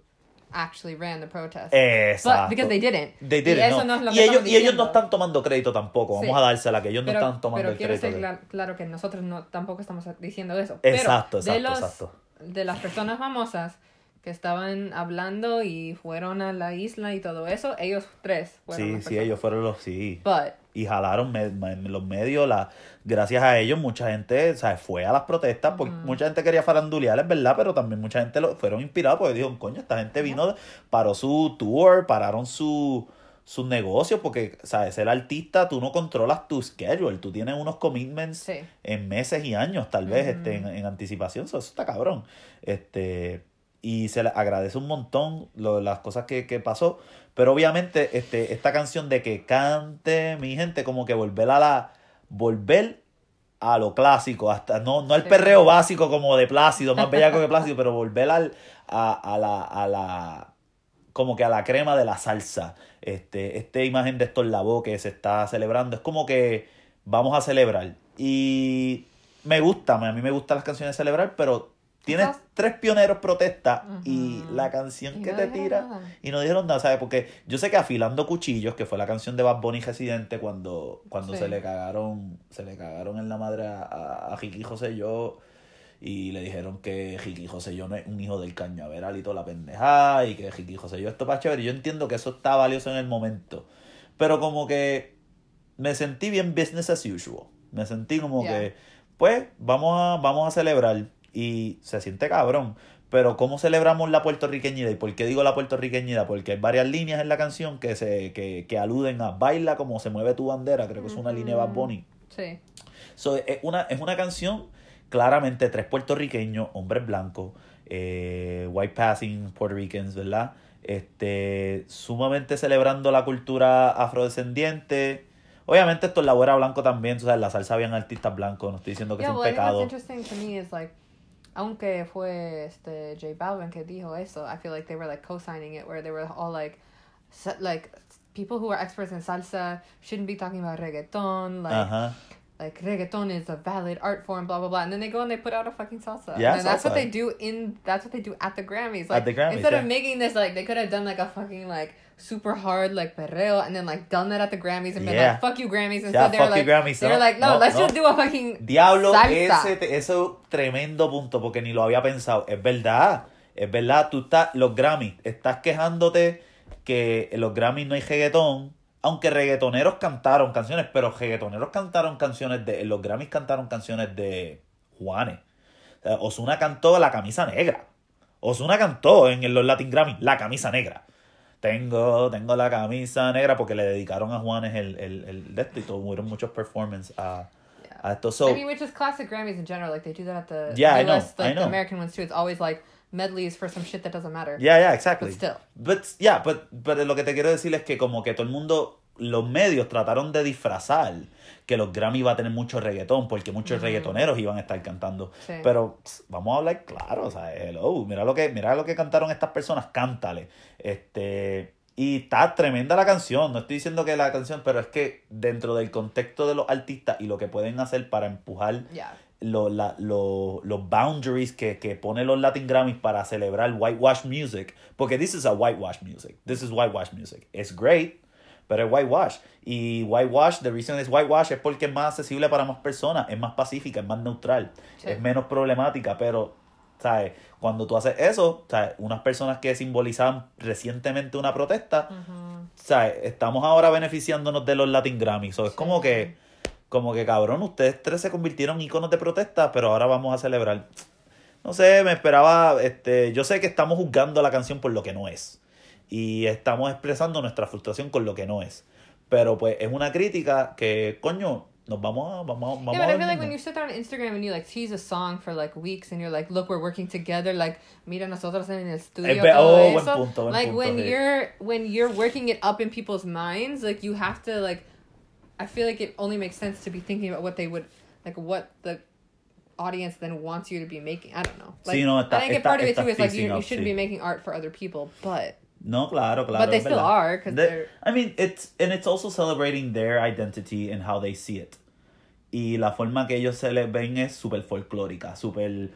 actually ran the protest. Exacto. But because they didn't. They Y didn't, eso no. no es lo y, que ellos, estamos y ellos no están tomando crédito tampoco. Vamos Sí. a dársela, que ellos no pero, están tomando pero el quiero crédito. ser de- cla- claro que nosotros no tampoco estamos diciendo eso. Exacto, pero de exacto, los, exacto. De las personas famosas que estaban hablando y fueron a la isla y todo eso, ellos tres fueron Sí, sí, ellos fueron los, sí. But Y jalaron me- me- los medios, la, gracias a ellos mucha gente, sea, fue a las protestas, porque mucha gente quería farandulear, es verdad, pero también mucha gente lo, fueron inspirados porque dijeron, coño, esta gente vino, paró su tour, pararon su sus negocios, porque, sabes, ser artista, tú no controlas tu schedule, tú tienes unos commitments Sí. en meses y años, tal vez, este, en, en anticipación, so, eso está cabrón. Este, y se le agradece un montón lo, las cosas que, que pasó, pero obviamente este, esta canción de que cante mi gente, como que volver a la, volver a lo clásico, hasta no, no el perreo básico como de Plácido, más bellaco que Plácido, pero volver al, a, a la, a la, como que a la crema de la salsa. Este, esta imagen de Héctor Lavoe que se está celebrando, es como que vamos a celebrar. Y me gusta, a mí me gustan las canciones de celebrar, pero tienes Quizás- tres pioneros protesta y la canción Y que no te tira nada. y no dijeron nada, ¿sabes? Porque yo sé que Afilando Cuchillos, que fue la canción de Bad Bunny Residente cuando, cuando Sí. se le cagaron, se le cagaron en la madre a, a, a Ricky José yo y le dijeron que Ricky José yo no es un hijo del cañaveral y toda la pendejada y que Ricky José yo esto para chévere. Yo entiendo que eso está valioso en el momento, pero como que me sentí bien business as usual. Me sentí como Yeah. que, pues, vamos a, vamos a celebrar y se siente cabrón. Pero ¿cómo celebramos la puertorriqueñidad? ¿Y por qué digo la puertorriqueñidad? Porque hay varias líneas en la canción que se que, que aluden a baila como se mueve tu bandera, creo que es una línea de Bad Bunny. Sí. So, es, una, es una canción claramente tres puertorriqueños, hombres blancos, eh, white passing Puerto Ricans, ¿verdad? Este, sumamente celebrando la cultura afrodescendiente. Obviamente esto en la blanco también, tú sabes, la salsa habían artistas blancos, no estoy diciendo que Yeah, es un well, pecado. Aunque fue este J Balvin que dijo eso, I feel like they were like co-signing it, where they were all like, like people who are experts in salsa shouldn't be talking about reggaeton, like Ajá. like reggaeton is a valid art form, blah blah blah, and then they go and they put out a fucking salsa. Yeah, and that's what they do in that's what they do at the Grammys. Like the Grammys, instead yeah. of making this like they could have done like a fucking like super hard like perreo and then like done that at the Grammys and been like fuck you Grammys and Yeah, so they're like Grammys, they're no, like no, no, let's no. just do a fucking Diablo, salsa. ese, te- eso tremendo punto, porque ni lo había pensado. Es verdad, es verdad, tú estás, los Grammys, estás quejándote que en los Grammys no hay reggaetón, aunque reggaetoneros cantaron canciones, pero reggaetoneros cantaron canciones de, en los Grammys cantaron canciones de Juanes. O sea, Ozuna cantó La Camisa Negra. Ozuna cantó en los Latin Grammy La Camisa Negra. Tengo, tengo la camisa negra porque le dedicaron a Juanes el, el, el de esto y tuvieron muchos performances a, a esto. So, I mean, which is classic Grammys in general. Like they do that at the Yeah, I know, US, like I know. the American ones too. It's always like medleys for some shit that doesn't matter. Yeah, yeah, exactly. But still. But, yeah, but, but lo que te quiero decir es que como que todo el mundo, los medios trataron de disfrazar que los Grammy iba a tener mucho reggaetón porque muchos reggaetoneros iban a estar cantando. Sí. Pero pss, vamos a hablar claro, o sea, hello, mira lo que mira lo que cantaron estas personas, cántale. Este y está tremenda la canción, no estoy diciendo que la canción, pero es que dentro del contexto de los artistas y lo que pueden hacer para empujar Yeah. lo- la- lo- los boundaries que, que pone los Latin Grammys para celebrar whitewash music, porque this is a whitewash music, this is whitewash music, it's great, pero es whitewash, y whitewash, the reason is whitewash es porque es más accesible para más personas, es más pacífica, es más neutral, Sí. es menos problemática, pero ¿sabes? Cuando tú haces eso, ¿sabes? Unas personas que simbolizaban recientemente una protesta, ¿sabes? Estamos ahora beneficiándonos de los Latin Grammys. So, es Sí. como que, como que cabrón, ustedes tres se convirtieron en íconos de protesta, pero ahora vamos a celebrar. No sé, me esperaba, este, yo sé que estamos juzgando la canción por lo que no es. Y estamos expresando nuestra frustración con lo que no es. Pero pues es una crítica que, coño, nos vamos a, vamos, a- vamos yeah, but I feel like when you sit there on Instagram and you like tease a song for like weeks and you're like, look, we're working together, like, mira nosotros en el estudio, todo oh, buen punto, buen like punto, when sí. you're when you're working it up in people's minds, like you have to like, I feel like it only makes sense to be thinking about what they would like, what the audience then wants you to be making. I don't know. Like, Sí, no, está- I think está- part of it too is like you, you shouldn't sí. be making art for other people, but No, claro, claro. But they still are, 'cause They- they're- I mean, it's and it's also celebrating their identity and how they see it. Y la forma que ellos se les ven es súper folclórica, súper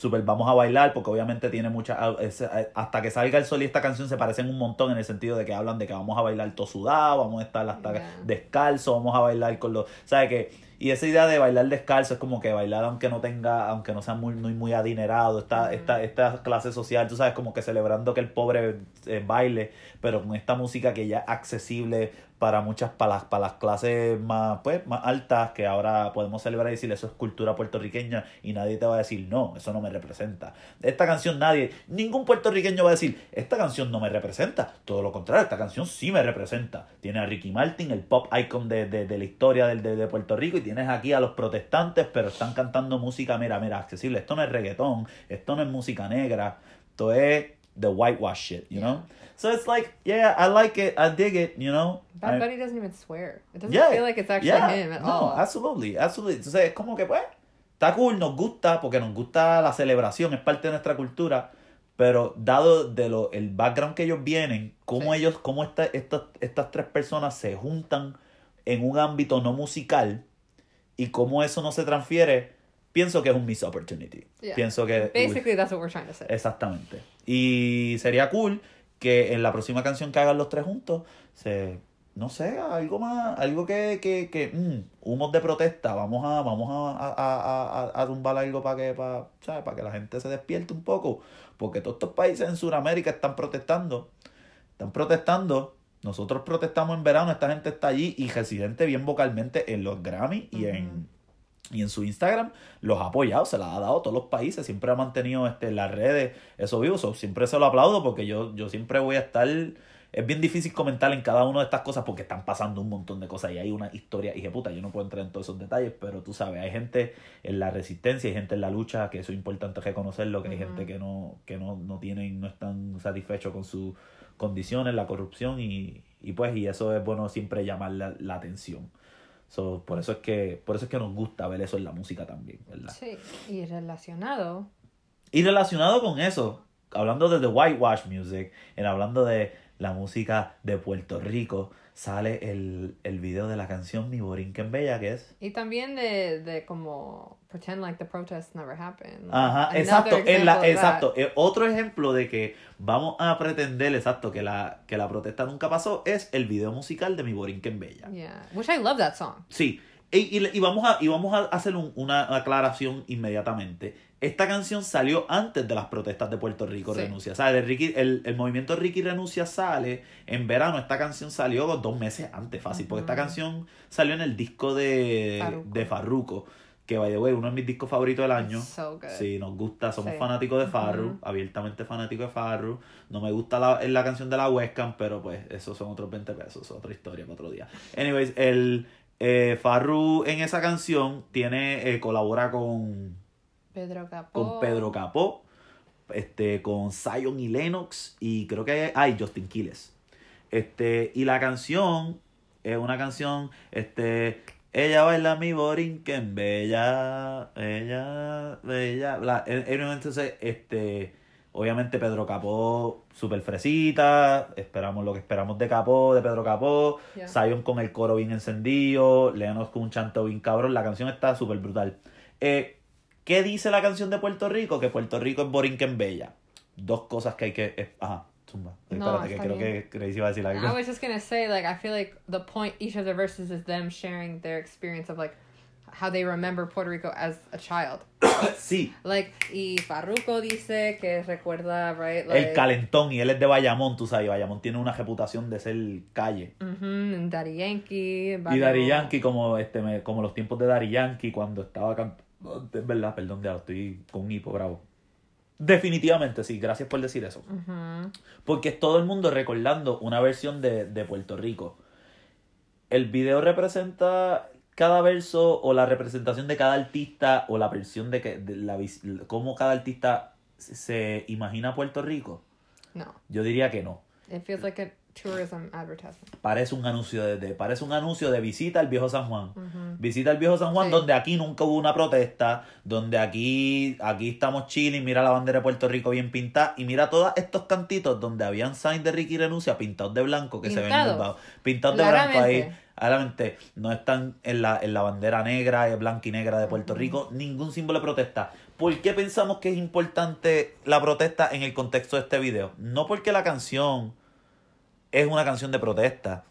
súper vamos a bailar porque obviamente tiene mucha es- hasta que salga el sol y esta canción se parecen un montón en el sentido de que hablan de que vamos a bailar todo sudado, vamos a estar hasta Yeah. descalzo, vamos a bailar con los, ¿sabes que Y esa idea de bailar descalzo es como que bailar aunque no tenga, aunque no sea muy muy, muy adinerado, esta, esta, esta clase social, tú sabes, como que celebrando que el pobre eh, baile, pero con esta música que ya es accesible para muchas, para las, para las clases más, pues, más altas, que ahora podemos celebrar y decir eso es cultura puertorriqueña y nadie te va a decir no, eso no me representa. Esta canción nadie, ningún puertorriqueño va a decir, esta canción no me representa, todo lo contrario, esta canción sí me representa. Tiene a Ricky Martin, el pop icon de, de, de la historia del, de, de Puerto Rico, y tienes aquí a los protestantes, pero están cantando música, mira, mira, accesible. Esto no es reggaetón, esto no es música negra, esto es the whitewash shit, you know? So it's like, yeah, I like it, I dig it, you know? Bad I- Bunny doesn't even swear. It doesn't Yeah, feel like it's actually yeah, him at no, all. absolutely, absolutely. Entonces es como que pues, está cool, nos gusta, porque nos gusta la celebración, es parte de nuestra cultura, pero dado de lo, el background que ellos vienen, cómo Sí. ellos, cómo esta, estas, estas tres personas se juntan en un ámbito no musical y cómo eso no se transfiere, pienso que es un missed opportunity. Yeah. Pienso que... Basically, that's what we're trying to say. Exactamente. Y sería cool que en la próxima canción que hagan los tres juntos, se, no sé, algo más, algo que, que, que mm, humos de protesta, vamos a, vamos a, a, a, a, a tumbar algo para que, para, ¿sabes? para que la gente se despierte un poco, porque todos estos países en Sudamérica están protestando, están protestando. Nosotros protestamos en verano, esta gente está allí y residente bien vocalmente en los Grammy y en y en su Instagram los ha apoyado, se la ha dado a todos los países, siempre ha mantenido este, las redes eso vivo, so, siempre se lo aplaudo porque yo, yo siempre voy a estar, es bien difícil comentar en cada una de estas cosas porque están pasando un montón de cosas y hay una historia, y puta, yo no puedo entrar en todos esos detalles, pero tú sabes, hay gente en la resistencia, hay gente en la lucha, que eso es importante reconocerlo, que hay gente que no, que no, no tienen, no están satisfechos con sus condiciones, la corrupción y, y pues, y eso es bueno siempre llamar la, la atención. So, por eso es que por eso es que nos gusta ver eso en la música también, ¿verdad? Sí, y relacionado. Y relacionado con eso, hablando de the whitewash music, en hablando de la música de Puerto Rico, sale el, el video de la canción Mi Borinquen Bella, que es Y también de, de como pretend like the protests never happened. Ajá, exacto, es la, that. exacto. Eh, otro ejemplo de que vamos a pretender, exacto, que la, que la protesta nunca pasó, es el video musical de Mi Borinquen Bella. Yeah, which I love that song. Sí, y, y- y vamos, a, y vamos a hacer un- una aclaración inmediatamente. Esta canción salió antes de las protestas de Puerto Rico Sí. Renuncia. O sea, el, Ricky- el, el movimiento Ricky Renuncia sale en verano. Esta canción salió dos meses antes, fácil. Porque esta canción salió en el disco de Farruko. de Farruko. Que, by the way, uno de mis discos favoritos del año. So good. Sí, nos gusta, somos Sí. fanáticos de Farru, abiertamente fanáticos de Farru. No me gusta la, la canción de la webcam, pero pues esos son otros 20 pesos, es otra historia para otro día. Anyways, el eh, Farru en esa canción tiene, eh, colabora con, Pedro Capó. con Pedro Capó, este, con Zion y Lennox, y creo que hay, hay Justin Quiles. Este, y la canción es una canción, este, ella baila mi borinquen bella, ella, bella, eh, entonces, este, obviamente Pedro Capó, super fresita, esperamos lo que esperamos de Capó, de Pedro Capó, Yeah. Zion con el coro bien encendido, Lennox con un chanto bien cabrón, la canción está súper brutal. Eh, ¿Qué dice la canción de Puerto Rico? Que Puerto Rico es Borinquen Bella. Dos cosas que hay que... ajá, zumba. No, Espérate, que creo bien. que Crazy va a decir algo. I was just gonna say, like, I feel like the point each of the verses is them sharing their experience of like how they remember Puerto Rico as a child. <coughs> Sí, Like, y Farruko dice que recuerda, right? el Like, calentón y él es de Bayamón, tú sabes, Bayamón tiene una reputación de ser calle. ujú, and Daddy Yankee. Y Barrio- Daddy Yankee, como este me- como los tiempos de Daddy Yankee cuando estaba cantando. Es verdad, perdón, ya estoy con un hipo bravo. Definitivamente, sí, gracias por decir eso. Porque es todo el mundo recordando una versión de, de Puerto Rico. El video representa cada verso o la representación de cada artista o la versión de que de la cómo cada artista se imagina Puerto Rico. No. Yo diría que no. It feels like a tourism advertisement. Parece un anuncio de, de- parece un anuncio de visita al viejo San Juan. Ujú. Visita al viejo San Juan Sí. donde aquí nunca hubo una protesta, donde aquí aquí estamos chilling, mira la bandera de Puerto Rico bien pintada y mira todos estos cantitos donde habían signs de Ricky Renuncia pintados de blanco que se ven Pintados. bajo. Pintados de blanco ahí. Claramente. Claramente no están en la, en la bandera negra, eh, blanca y negra de Puerto Rico, ningún símbolo de protesta. ¿Por qué pensamos que es importante la protesta en el contexto de este video? No porque la canción es una canción de protesta,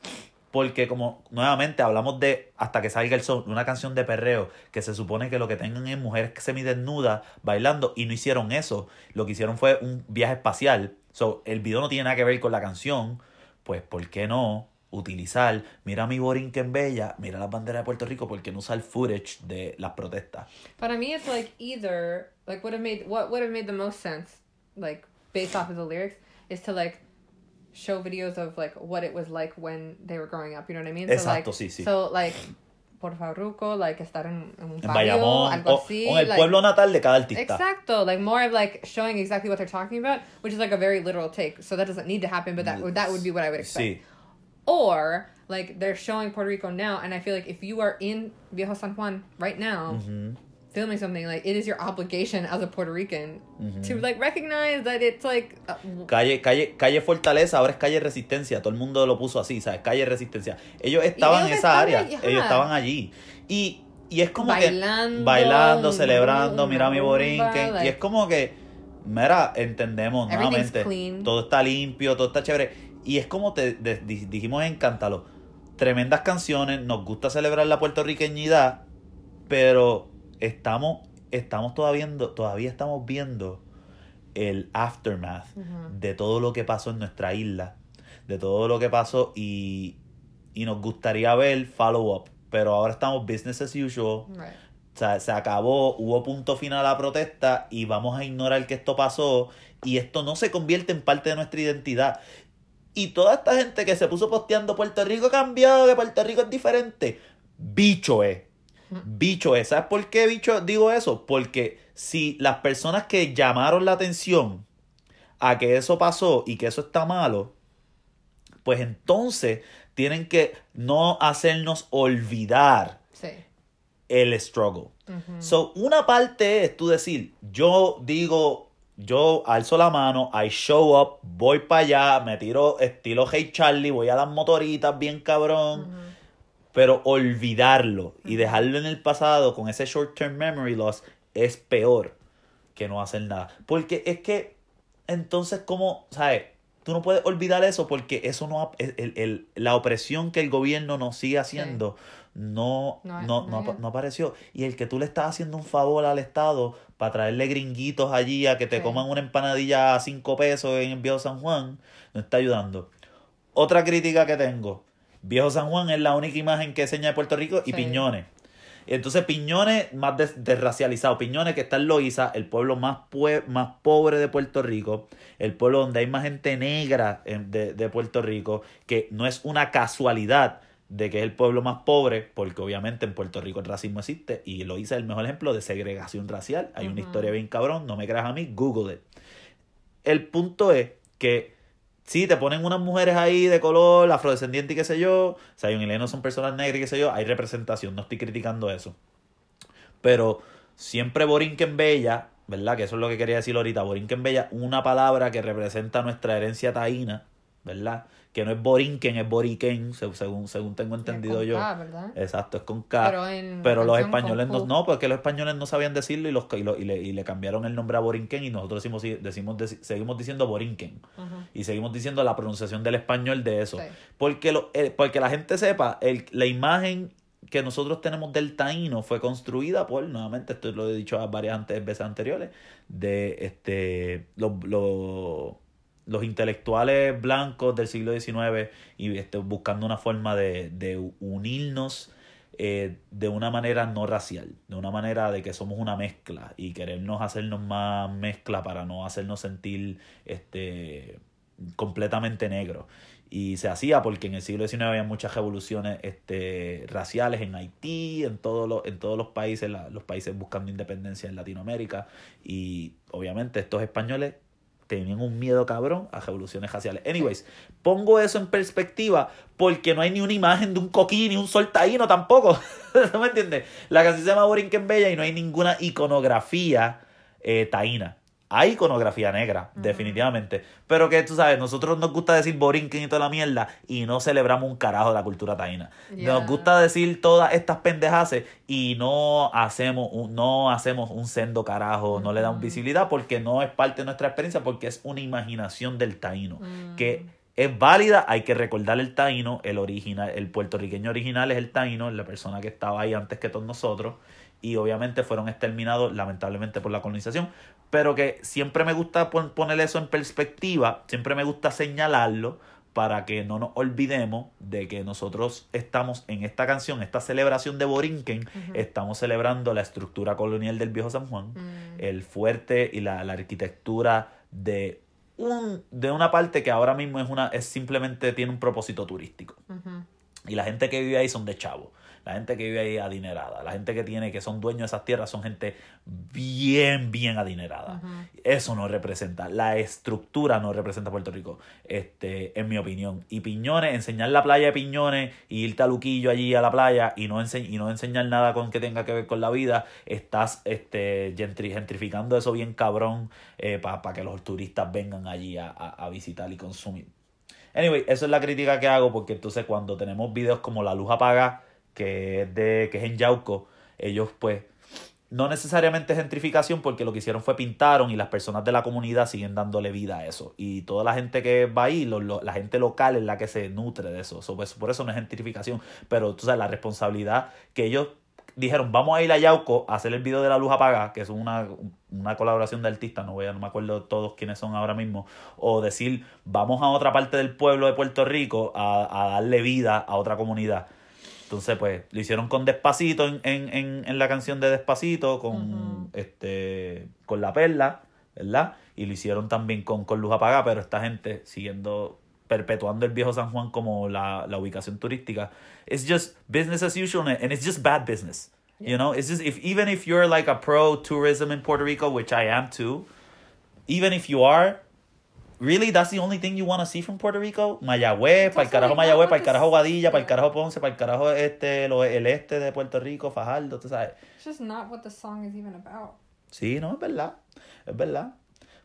porque como nuevamente hablamos de Hasta que salga el sol, una canción de perreo, que se supone que lo que tengan es mujeres semidesnudas bailando y no hicieron eso. Lo que hicieron fue un viaje espacial. So, el video no tiene nada que ver con la canción, pues ¿por qué no utilizar, mira mi Borinquen Bella, mira las banderas de Puerto Rico, ¿por qué no usar footage de las protestas? I mean, it's like either like would have made what would have made the most sense, like based off of the lyrics, is to like show videos of like what it was like when they were growing up. You know what I mean? Exacto, so, like, sí, sí. So like por Farruko, like estar en, en un En Bayamón, algo o, así. o en el like, pueblo natal de cada artista. Exacto, like more of like showing exactly what they're talking about, which is like a very literal take. So that doesn't need to happen, but that would that would be what I would expect. Sí, Or like they're showing Puerto Rico now, and I feel like if you are in Viejo San Juan right now, Ujú. Filming something, like it is your obligation as a Puerto Rican Mm-hmm. to like recognize that it's like uh, Calle, calle, calle Fortaleza, ahora es calle Resistencia, todo el mundo lo puso así, ¿sabes? Calle Resistencia. Ellos estaban en esa área, allí, ajá. ellos estaban allí. Y, y es como Bailando, que bailando, celebrando, mira mi borinquen. y like- es como que, mira, entendemos nuevamente, clean. todo está limpio, todo está chévere. Y es como te de- di- dijimos en Cántalo, tremendas canciones, nos gusta celebrar la puertorriqueñidad, pero estamos, estamos todavía, viendo- todavía estamos viendo el aftermath de todo lo que pasó en nuestra isla, de todo lo que pasó y, y nos gustaría ver follow up, pero ahora estamos business as usual, right. o sea, se acabó, hubo punto final a la protesta y vamos a ignorar que esto pasó y esto no se convierte en parte de nuestra identidad. Y toda esta gente que se puso posteando Puerto Rico cambió, que Puerto Rico es diferente, bicho es. Bicho es. ¿Sabes por qué bicho digo eso? Porque si las personas que llamaron la atención a que eso pasó y que eso está malo, pues entonces tienen que no hacernos olvidar Sí. el struggle. So, una parte es tú decir, yo digo, yo alzo la mano, I show up, voy para allá, me tiro estilo Hey Charlie, voy a las motoritas bien cabrón. Pero olvidarlo y dejarlo en el pasado con ese short term memory loss es peor que no hacer nada. Porque es que entonces como, ¿sabes? Tú no puedes olvidar eso porque eso no el- el- la opresión que el gobierno nos sigue haciendo no, No, no, no, no, ya. no apareció. Y el que tú le estás haciendo un favor al Estado para traerle gringuitos allí a que te Sí. coman una empanadilla a cinco pesos en el Viejo San Juan, no está ayudando. Otra crítica que tengo. Viejo San Juan es la única imagen que enseña de Puerto Rico y Sí. Piñones. Entonces Piñones más des- desracializado. Piñones que está en Loíza, el pueblo más, pue- más pobre de Puerto Rico. El pueblo donde hay más gente negra de, de Puerto Rico. Que no es una casualidad de que es el pueblo más pobre, porque obviamente en Puerto Rico el racismo existe y Loíza es el mejor ejemplo de segregación racial. Hay una historia bien cabrón, no me creas a mí, Google it. El punto es que sí, te ponen unas mujeres ahí de color, afrodescendiente y qué sé yo, Zion y Leno son personas negras y qué sé yo, hay representación, no estoy criticando eso. Pero siempre Borinquen Bella, ¿verdad? Que eso es lo que quería decir ahorita, Borinquen Bella, una palabra que representa nuestra herencia taína, ¿verdad? Que no es Borinquen, es Boriquen, se- según, según tengo entendido Con yo. ¿verdad? Exacto, es con K. Pero en Pero los españoles no, no, porque los españoles no sabían decirlo y, los, y, lo- y le, y le cambiaron el nombre a Borinquen y nosotros decimos, decimos, deci- seguimos diciendo Borinquen y seguimos diciendo la pronunciación del español de eso. Sí. Porque, lo, eh, porque la gente sepa, el, la imagen que nosotros tenemos del taíno fue construida por, nuevamente, esto lo he dicho varias antes, veces anteriores, de este los, los, los intelectuales blancos del siglo XIX y este, buscando una forma de, de unirnos eh, de una manera no racial, de una manera de que somos una mezcla y querernos hacernos más mezcla para no hacernos sentir este completamente negros. Y se hacía porque en el siglo XIX había muchas revoluciones este, raciales en Haití, en, todos los, en todos los países, los países buscando independencia en Latinoamérica. Y obviamente estos españoles tenían un miedo cabrón a revoluciones raciales. Anyways, pongo eso en perspectiva porque no hay ni una imagen de un coquí ni un soltaíno tampoco. <laughs> ¿No me entiendes? La canción se llama Borinquen Bella y no hay ninguna iconografía eh, taína. Hay iconografía negra, definitivamente. Pero que tú sabes, nosotros nos gusta decir borinquen y toda la mierda y no celebramos un carajo de la cultura taína. Nos gusta decir todas estas pendejaces y no hacemos un, no hacemos un sendo carajo, no le damos visibilidad porque no es parte de nuestra experiencia, porque es una imaginación del taíno. Mm. Que es válida, hay que recordar el taíno, el original, el puertorriqueño original es el taíno, la persona que estaba ahí antes que todos nosotros y obviamente fueron exterminados lamentablemente por la colonización, pero que siempre me gusta poner eso en perspectiva, siempre me gusta señalarlo para que no nos olvidemos de que nosotros estamos en esta canción, esta celebración de Borinquen, estamos celebrando la estructura colonial del viejo San Juan, mm. el fuerte y la, arquitectura de un, de una parte que ahora mismo es una, es simplemente tiene un propósito turístico. Y la gente que vive ahí son de chavo la gente que vive ahí adinerada, la gente que tiene, que son dueños de esas tierras, son gente bien, bien adinerada. Eso no representa, la estructura no representa Puerto Rico, este, en mi opinión. Y Piñones, enseñar la playa de Piñones y irte a Luquillo allí a la playa y no, y no enseñar nada con que tenga que ver con la vida, estás este, gentrificando eso bien cabrón eh, para que los turistas vengan allí a, a visitar y consumir. Anyway, eso es la crítica que hago porque entonces cuando tenemos videos como La Luz Apaga, que es, de, que es en Yauco, ellos pues no necesariamente gentrificación porque lo que hicieron fue pintaron y las personas de la comunidad siguen dándole vida a eso. Y toda la gente que va ahí, la gente local es la que se nutre de eso. pues, por eso no es gentrificación. Pero tú sabes, la responsabilidad que ellos dijeron, vamos a ir a Yauco a hacer el video de la luz apagada, que es una, una colaboración de artistas, no voy a, no me acuerdo todos quiénes son ahora mismo, o decir, vamos a otra parte del pueblo de Puerto Rico a, a darle vida a otra comunidad entonces, pues, lo hicieron con Despacito en, en, en, la canción de Despacito, con este con La Perla, ¿verdad? Y lo hicieron también con, con Luz Apagada, pero esta gente siguiendo, perpetuando el viejo San Juan como la, la ubicación turística. It's just business as usual and it's just bad business. You know, it's just if even if you're like a pro tourism in Puerto Rico, which I am too, even if you are, Really, that's the only thing you want to see from Puerto Rico? Mayagüez, para el carajo Mayagüez, para el carajo Guadilla, para el carajo Ponce, para el carajo este, lo, el este de Puerto Rico, Fajardo, tú sabes. It's just not what the song is even about. Sí, no, es verdad. Es verdad.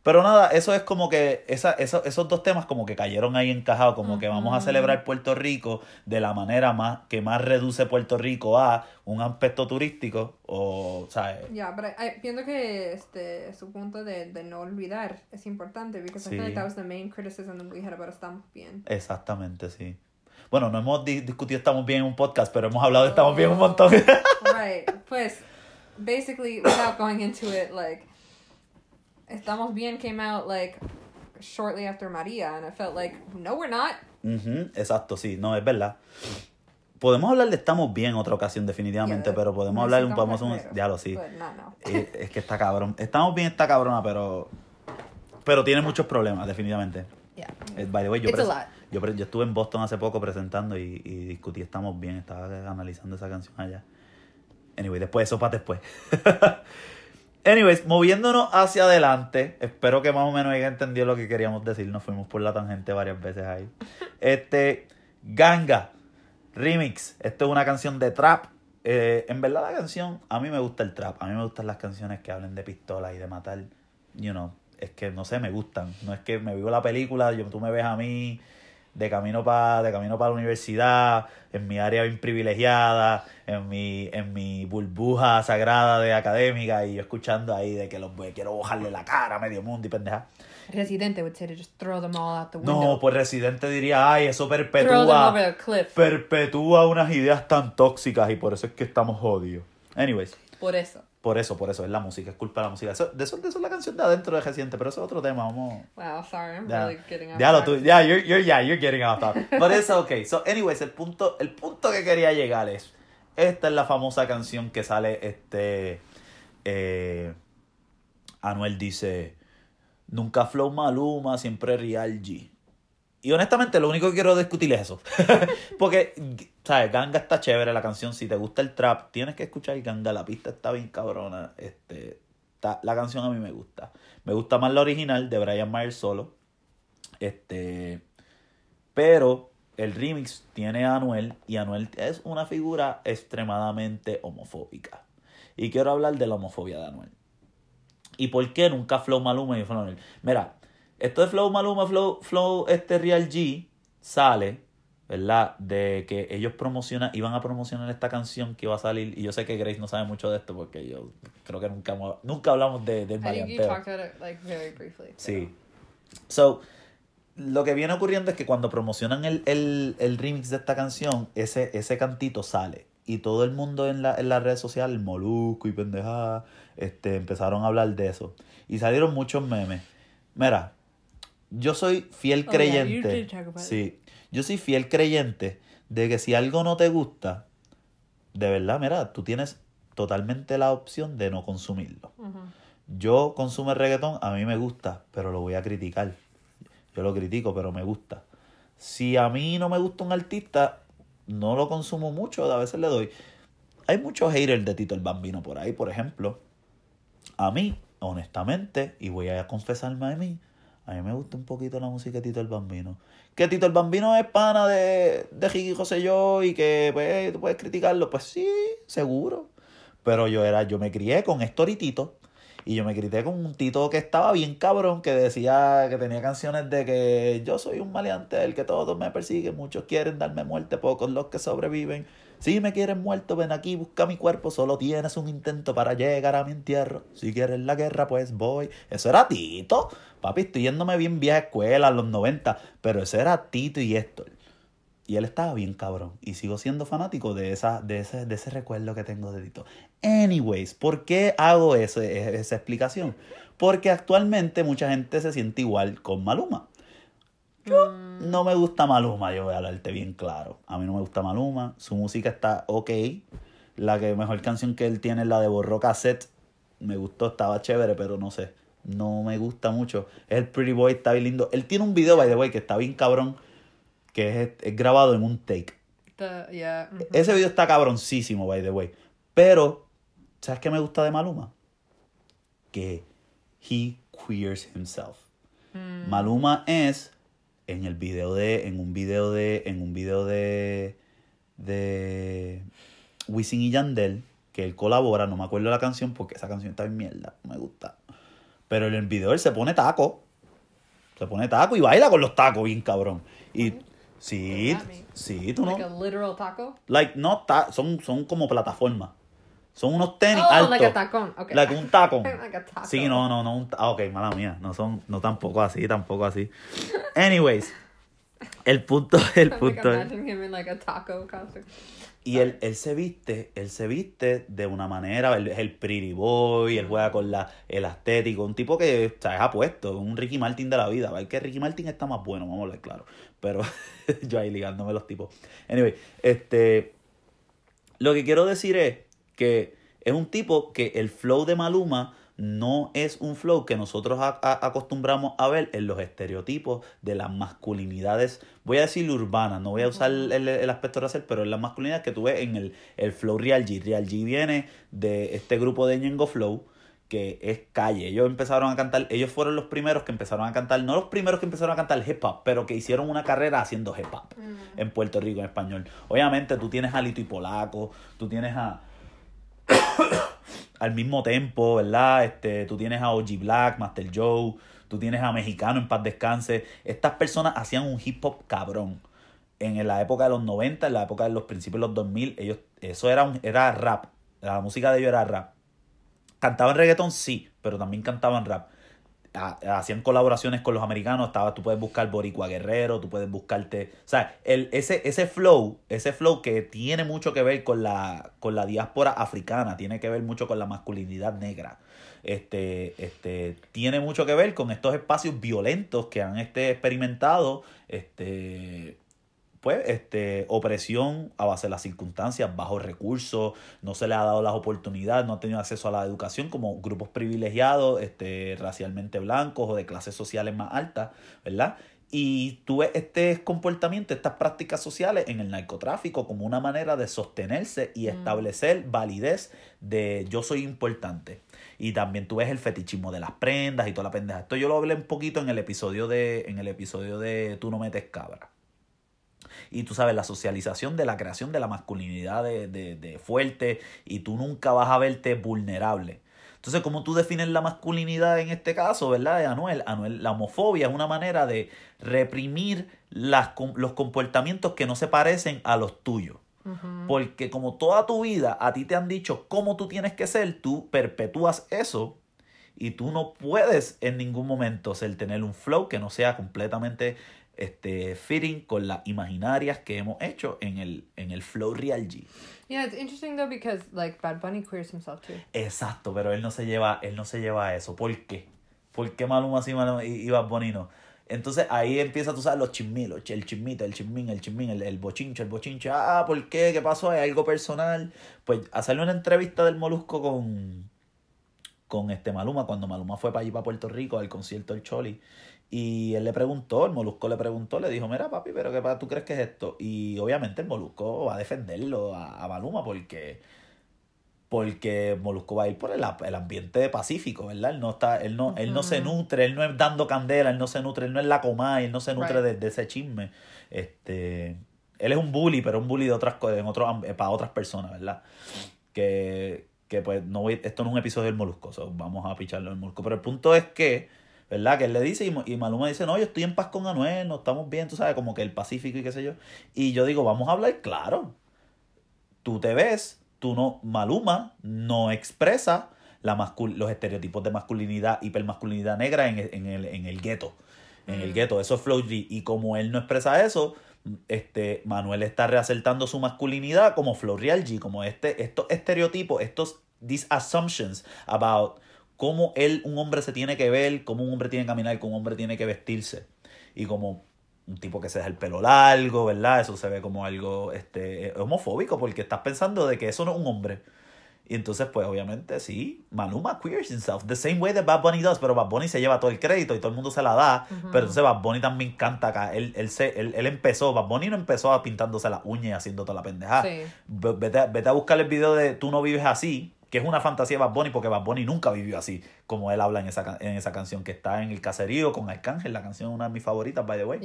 Pero nada, eso es como que esa, esos dos temas como que cayeron ahí encajados, como que vamos a celebrar Puerto Rico de la manera más que más reduce Puerto Rico a un aspecto turístico o, ¿sabes? Ya, pero pienso que este su punto de, de no olvidar es importante, porque sí. I feel like that was the main criticism that we had about Estamos Bien. Exactamente, sí. Bueno, no hemos discutido Estamos Bien en un podcast, pero hemos hablado de Estamos Bien un montón. right, pues, basically, without going into it, like Estamos Bien came out like shortly after María, and I felt like, no, we're not. Exacto, sí, no, es verdad. Podemos hablar de Estamos Bien en otra ocasión, definitivamente, pero podemos hablar un podemos un, ya lo sí. Eh, es que está cabrón. Estamos Bien está cabrona, pero pero tiene muchos problemas, definitivamente. Yeah. Eh, by the way, yo, yo, yo, estuve en Boston hace poco presentando y, y discutí Estamos Bien, estaba analizando esa canción allá. Anyway, después eso para después. <laughs> Anyways, moviéndonos hacia adelante, espero que más o menos haya entendido lo que queríamos decir. Nos fuimos por la tangente varias veces ahí. <laughs> Este, Ganga, remix. Esto es una canción de trap. Eh, en verdad la canción, a mí me gusta el trap. A mí me gustan las canciones que hablen de pistolas y de matar. You know, es que no sé, me gustan. No es que me vivo la película, yo, tú me ves a mí de camino para de camino para la universidad, en mi área bien privilegiada, en mi en mi burbuja sagrada de académica y yo escuchando ahí de que los quiero bajarle la cara a medio mundo y pendeja. Residente would say to just throw them all out the window. No, pues Residente diría, ay, eso perpetúa over the cliff. perpetúa unas ideas tan tóxicas y por eso es que estamos jodidos. Anyways, Por eso. Por eso, por eso es la música, es culpa de la música. Eso, de, eso, de eso es la canción de adentro de Residente, pero eso es otro tema, vamos. Wow, sorry, I'm Ya, really getting off ya lo track. tú, ya, you're, you're, yeah, you're getting off topic. But it's okay. So, anyways, el punto, el punto que quería llegar es, esta es la famosa canción que sale, este, eh, Anuel dice, nunca flow Maluma, siempre Real G. Y honestamente, lo único que quiero discutir es eso. <laughs> Porque, ¿sabes? Ganga está chévere la canción. Si te gusta el trap, tienes que escuchar Ganga. La pista está bien cabrona. Este, está- la canción a mí me gusta. Me gusta más la original de Brian Myers solo. Este, pero el remix tiene a Anuel y Anuel es una figura extremadamente homofóbica. Y quiero hablar de la homofobia de Anuel. ¿Y por qué nunca Flow Maluma y Flow Anuel? Mira, esto de Flow Maluma, Flow, Flow este Real G sale, ¿verdad? De que ellos promocionan, iban a promocionar esta canción que iba a salir. Y yo sé que Grace no sabe mucho de esto porque yo creo que nunca, nunca hablamos de, del maleanteo. like Sí. So, lo que viene ocurriendo es que cuando promocionan el, el, el remix de esta canción, ese, ese cantito sale. Y todo el mundo en, la, en las redes sociales, Molusco y pendejada, este, empezaron a hablar de eso. Y salieron muchos memes. Mira, yo soy fiel Oh, yeah, creyente. sí, yo soy fiel creyente de que si algo no te gusta, de verdad, mira, tú tienes totalmente la opción de no consumirlo. Yo consumo el reggaetón, a mí me gusta, pero lo voy a criticar. Yo lo critico, pero me gusta. Si a mí no me gusta un artista, no lo consumo mucho, a veces le doy. Hay muchos haters de Tito el Bambino por ahí, por ejemplo. A mí, honestamente, y voy a confesarme a mí, a mí me gusta un poquito la música de Tito el Bambino. Que Tito el Bambino es pana de, de Ricky José yo y que pues, tú puedes criticarlo, pues sí, seguro. Pero yo era, yo me crié con Héctor y Tito. Y yo me crié con un Tito que estaba bien cabrón, que decía que tenía canciones de que yo soy un maleante, el que todos me persiguen, muchos quieren darme muerte, pocos los que sobreviven. Si me quieren muerto, ven aquí, busca mi cuerpo, solo tienes un intento para llegar a mi entierro. Si quieres la guerra, pues voy. Eso era Tito. Papi, estoy yéndome bien vieja escuela, a los 90, pero eso era Tito y Héctor. Y él estaba bien cabrón. Y sigo siendo fanático de, esa, de, ese, de ese recuerdo que tengo de Tito. Anyways, ¿por qué hago ese- esa explicación? Porque actualmente mucha gente se siente igual con Maluma. Yo no me gusta Maluma, yo voy a hablarte bien claro. A mí no me gusta Maluma. Su música está ok. La que mejor canción que él tiene es la de Borró Cassette. Me gustó, estaba chévere, pero no sé. No me gusta mucho. El Pretty Boy está bien lindo. Él tiene un video, by the way, que está bien cabrón. Que es, es grabado en un take. The, yeah. Ese video está cabroncísimo, by the way. Pero, ¿sabes qué me gusta de Maluma? Que he queers himself. Mm. Maluma es en el video de en un video de en un video de de Wisin y Yandel que él colabora, no me acuerdo la canción porque esa canción está en mierda, no me gusta. Pero el video él se pone taco. Se pone taco y baila con los tacos bien cabrón. Y sí, sí, tú no Like a literal taco? like no ta- son son como plataformas. Son unos tenis Oh, altos. like a tacón. Okay. Like un tacón. <laughs> Like a taco. Sí, no, no, no. Un, ah, ok, mala mía. No son, no tampoco así, tampoco así. Anyways, el punto, el I'm <laughs> like punto imagining him in like a taco costume. Y él, él se viste, él se viste de una manera, él es el pretty boy, él juega con la, el estético, un tipo que o sea, es apuesto, un Ricky Martin de la vida. ¿vale? Que Ricky Martin está más bueno, vamos a hablar claro. Pero <laughs> yo ahí ligándome los tipos. Anyway, este. Lo que quiero decir es que es un tipo que el flow de Maluma no es un flow que nosotros a- a- acostumbramos a ver en los estereotipos de las masculinidades, voy a decir urbanas, no voy a usar el, el- aspecto racial, pero en las masculinidades que tú ves en el, el flow Real G. Real G viene de este grupo de Ñengo Flow, que es calle. Ellos empezaron a cantar, ellos fueron los primeros que empezaron a cantar, no los primeros que empezaron a cantar hip hop, pero que hicieron una carrera haciendo hip hop en Puerto Rico en español. Obviamente tú tienes a Lito y Polaco, tú tienes a <coughs> al mismo tempo, ¿verdad? Este, tú tienes a OG Black, Master Joe, tú tienes a Mexicano en paz descanse. Estas personas hacían un hip hop cabrón. En la época de los 90, en la época de los principios de los 2000, ellos, eso era, un, era rap. La música de ellos era rap. Cantaban reggaeton, sí, pero también cantaban rap hacían colaboraciones con los americanos, estaba, tú puedes buscar Boricua Guerrero, tú puedes buscarte, o sea, el, ese, ese flow, ese flow que tiene mucho que ver con la, con la diáspora africana, tiene que ver mucho con la masculinidad negra, este, este, tiene mucho que ver con estos espacios violentos que han este, experimentado, este, pues, este, opresión a base de las circunstancias, bajos recursos, no se le ha dado las oportunidades, no ha tenido acceso a la educación como grupos privilegiados, este, racialmente blancos o de clases sociales más altas, ¿verdad? Y tú ves este comportamiento, estas prácticas sociales en el narcotráfico como una manera de sostenerse y mm. establecer validez de yo soy importante. Y también tú ves el fetichismo de las prendas y toda la pendeja. Esto yo lo hablé un poquito en el episodio de, en el episodio de Tú no metes cabra y tú sabes, la socialización de la creación de la masculinidad de, de, fuerte y tú nunca vas a verte vulnerable. Entonces, ¿cómo tú defines la masculinidad en este caso, verdad? De Anuel. Anuel, la homofobia es una manera de reprimir las, los comportamientos que no se parecen a los tuyos. Porque como toda tu vida a ti te han dicho cómo tú tienes que ser, tú perpetúas eso y tú no puedes en ningún momento ser tener un flow que no sea completamente este, fitting con las imaginarias que hemos hecho en el, en el Flow Real G. Yeah, it's interesting though because like Bad Bunny queers himself too. Exacto, pero él no se lleva, él no se lleva a eso. ¿Por qué? ¿Por qué Maluma sí y, Bad Bunny no? Entonces ahí empieza, tú sabes, los chismilos, el chismito, el chismín, el chismín, el, el bochincho, el bochincho. Ah, ¿por qué? ¿Qué pasó? ¿Hay algo personal? Pues hacerle una entrevista del Molusco con, con este Maluma, cuando Maluma fue para allí, para Puerto Rico, al concierto del Choli. Y él le preguntó, el Molusco le preguntó, le dijo, mira papi, pero ¿qué tú crees que es esto? Y obviamente el Molusco va a defenderlo a, a Maluma porque porque Molusco va a ir por el, el, ambiente pacífico, ¿verdad? Él no está, él no, él no se nutre, él no es dando candela, él no se nutre, él no es la coma, él no se nutre de, ese chisme. Este, él es un bully, pero un bully de otras en otros para otras personas, ¿verdad? Que, que pues no voy, esto no es un episodio del Molusco, vamos a picharlo el Molusco. Pero el punto es que ¿verdad? Que él le dice y, Maluma dice, no, yo estoy en paz con Anuel, no estamos bien, tú sabes, como que el Pacífico y qué sé yo. Y yo digo, vamos a hablar claro. Tú te ves, tú no, Maluma no expresa la los estereotipos de masculinidad, hipermasculinidad negra en, en el, en el gueto. En el mm. gueto, eso es Flow G. Y como él no expresa eso, este, Manuel está reacertando su masculinidad como Flow Real G, como este, estos estereotipos, estos these assumptions about cómo él, un hombre se tiene que ver, cómo un hombre tiene que caminar, cómo un hombre tiene que vestirse. Y como un tipo que se deja el pelo largo, ¿verdad? Eso se ve como algo este, homofóbico porque estás pensando de que eso no es un hombre. Y entonces, pues obviamente, sí, Maluma queers himself, the same way that Bad Bunny does, pero Bad Bunny se lleva todo el crédito y todo el mundo se la da. Pero entonces Bad Bunny también canta acá. Él, él, se, él, él, empezó, Bad Bunny no empezó a pintándose las uñas y haciendo toda la pendejada. Sí. Vete, vete, a buscar el video de Tú no vives así, que es una fantasía de Bad Bunny porque Bad Bunny nunca vivió así, como él habla en esa, en esa canción que está en el caserío con Arcángel, la canción es una de mis favoritas, by the way.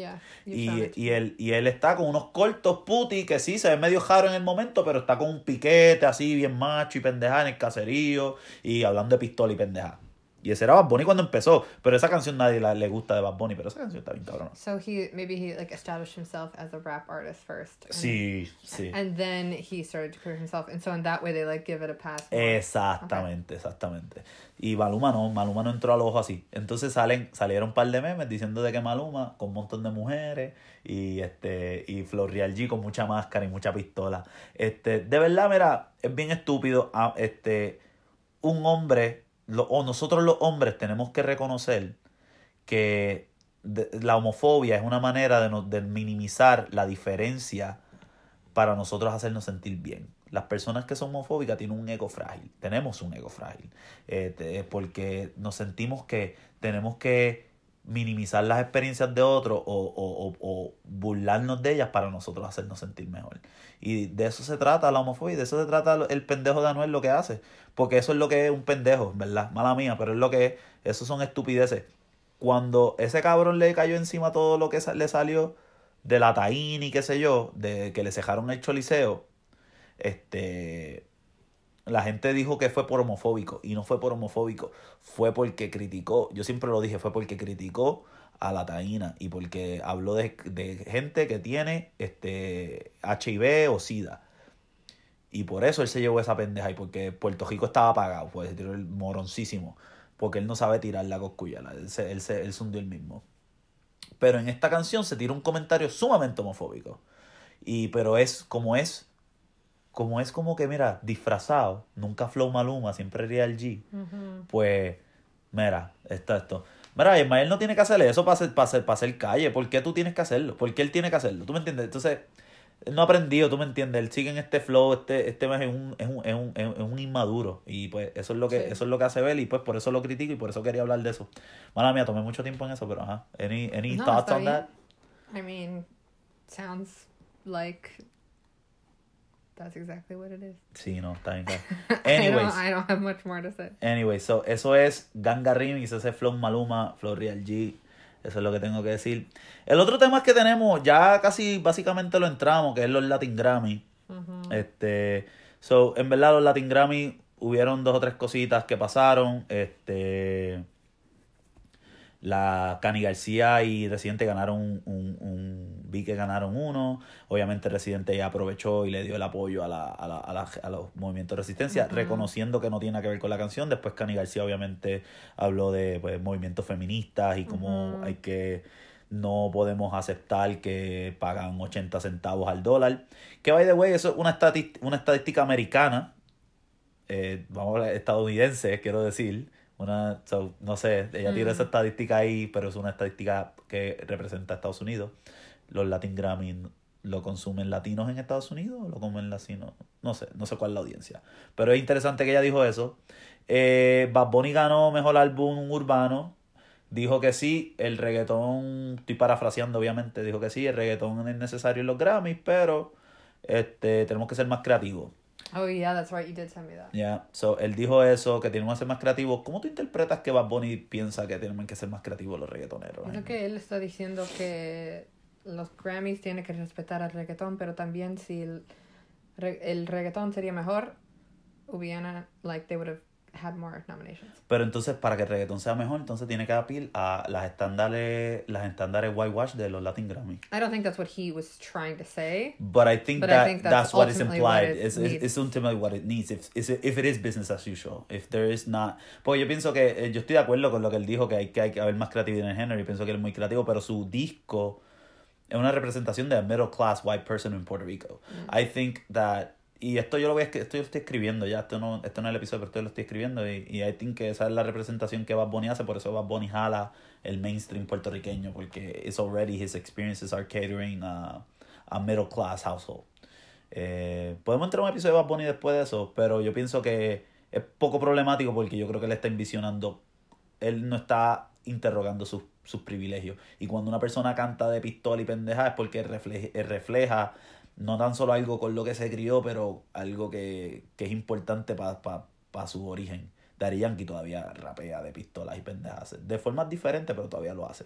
y, y, él, y él está con unos cortos puti que sí se ve medio jaro en el momento, pero está con un piquete así bien macho y pendeja en el caserío y hablando de pistola y pendeja. Y ese era Bad Bunny cuando empezó. Pero esa canción nadie la, le gusta de Bad Bunny, pero esa canción está bien cabrona. So he, maybe he like established himself as a rap artist first. And, sí, sí. And then he started to career himself. And so in that way they like give it a pass. Exactamente, exactamente. Y Maluma no, Maluma no entró al ojo así. Entonces salen, salieron un par de memes diciendo de que Maluma con un montón de mujeres y este y Florial G con mucha máscara y mucha pistola. Este, de verdad, mira, es bien estúpido ah, este un hombre o nosotros los hombres tenemos que reconocer que la homofobia es una manera de, de minimizar la diferencia para nosotros hacernos sentir bien. Las personas que son homofóbicas tienen un ego frágil, tenemos un ego frágil, eh, porque nos sentimos que tenemos que minimizar las experiencias de otros o, o, burlarnos de ellas para nosotros hacernos sentir mejor. Y de eso se trata la homofobia, de eso se trata el pendejo de Anuel lo que hace. Porque eso es lo que es un pendejo, ¿verdad? Mala mía, pero es lo que es. Eso son estupideces. Cuando ese cabrón le cayó encima todo lo que le salió de la taína y qué sé yo, de que le cejaron el choliseo, este la gente dijo que fue por homofóbico y no fue por homofóbico, fue porque criticó, yo siempre lo dije, fue porque criticó a la taína y porque habló de, gente que tiene este HIV o SIDA. Y por eso él se llevó esa pendeja y porque Puerto Rico estaba apagado, pues tiró el moroncísimo, porque él no sabe tirar la coscuyala, él se, él se, él se hundió el mismo. Pero en esta canción se tira un comentario sumamente homofóbico. Y pero es como es como es como que mira, disfrazado, nunca flow Maluma, siempre Real G. Pues mira, está esto. Mira, Ismael no tiene que hacerle eso para hacer, para, hacer, para hacer calle. ¿Por qué tú tienes que hacerlo? ¿Por qué él tiene que hacerlo? ¿Tú me entiendes? Entonces, él no ha aprendido, tú me entiendes. Él sigue en este flow, este, este es un, es un, es un, es un inmaduro. Y pues eso es lo que, Sí. eso es lo que hace ver, y pues por eso lo critico y por eso quería hablar de eso. Mala mía, tomé mucho tiempo en eso, pero ajá. Any, any No, thoughts on bien. that? I mean, sounds like that's exactly what it is. Sí, no, está bien. claro. <laughs> I Anyways. don't, I don't have much more to say. Anyway, so eso es Ganga Remix, ese es Flow Maluma, Flow Real G. Eso es lo que tengo que decir. El otro tema que tenemos, ya casi básicamente lo entramos, que es los Latin Grammy. Este, so, en verdad los Latin Grammy hubieron dos o tres cositas que pasaron. Este, la Cani García y Residente ganaron un, un, vi que ganaron uno. Obviamente Residente ya aprovechó y le dio el apoyo a, la, a, la, a, la- a los movimientos de resistencia, reconociendo que no tiene que ver con la canción. Después Cani García obviamente habló de pues, movimientos feministas y cómo hay que no podemos aceptar que pagan 80 centavos al dólar. Que by the way, eso es una, estati- una estadística americana. Eh, vamos a hablar estadounidense, quiero decir. Una, so, no sé, ella tira Mm. esa estadística ahí, pero es una estadística que representa a Estados Unidos. Los Latin Grammy lo consumen latinos en Estados Unidos o lo comen latinos. No sé, no sé cuál es la audiencia. Pero es interesante que ella dijo eso. Eh, Bad Bunny ganó mejor álbum urbano. Dijo que sí, el reggaetón, estoy parafraseando obviamente, dijo que sí, el reggaetón es necesario en los Grammys, pero este, tenemos que ser más creativos. Oh yeah, that's right. You did send me that. Ya, so, él dijo eso, que tenemos que ser más creativos. ¿Cómo tú interpretas que Bad Bunny piensa que tenemos que ser más creativos los reggaetoneros? Creo que él está diciendo que los Grammys tienen que respetar al reggaetón, pero también si el, el reggaetón sería mejor, hubiera, like, they would have had more nominations. Pero entonces, para que el reggaetón sea mejor, entonces tiene que apelar a las estándares, las estándares whitewash de los Latin Grammy. I don't think that's what he was trying to say. But I think But I that think that's, that's what is what implied. it It's, it's, it's ultimately what it needs. If, if it is business as usual. If there is not. Porque yo pienso que. eh, Yo estoy de acuerdo con lo que él dijo, que hay que, hay que haber más creatividad en el género. Y pienso que él es muy creativo, pero su disco es una representación de a middle class white person in Puerto Rico. I think that. Y esto yo lo voy a, esto yo estoy escribiendo ya, esto no, esto no es el episodio, pero esto lo estoy escribiendo y, y que esa es la representación que Bad Bunny hace, por eso Bad Bunny jala el mainstream puertorriqueño, porque it's already his experiences are catering a, a middle class household. Eh, podemos entrar a un episodio de Bad Bunny después de eso, pero yo pienso que es poco problemático porque yo creo que él está envisionando, él no está interrogando sus, sus privilegios. Y cuando una persona canta de pistola y pendeja es porque refleja, refleja no tan solo algo con lo que se crió, pero algo que, que es importante para su origen. Daddy Yankee todavía rapea de pistolas y pendejas. De formas diferentes, pero todavía lo hace.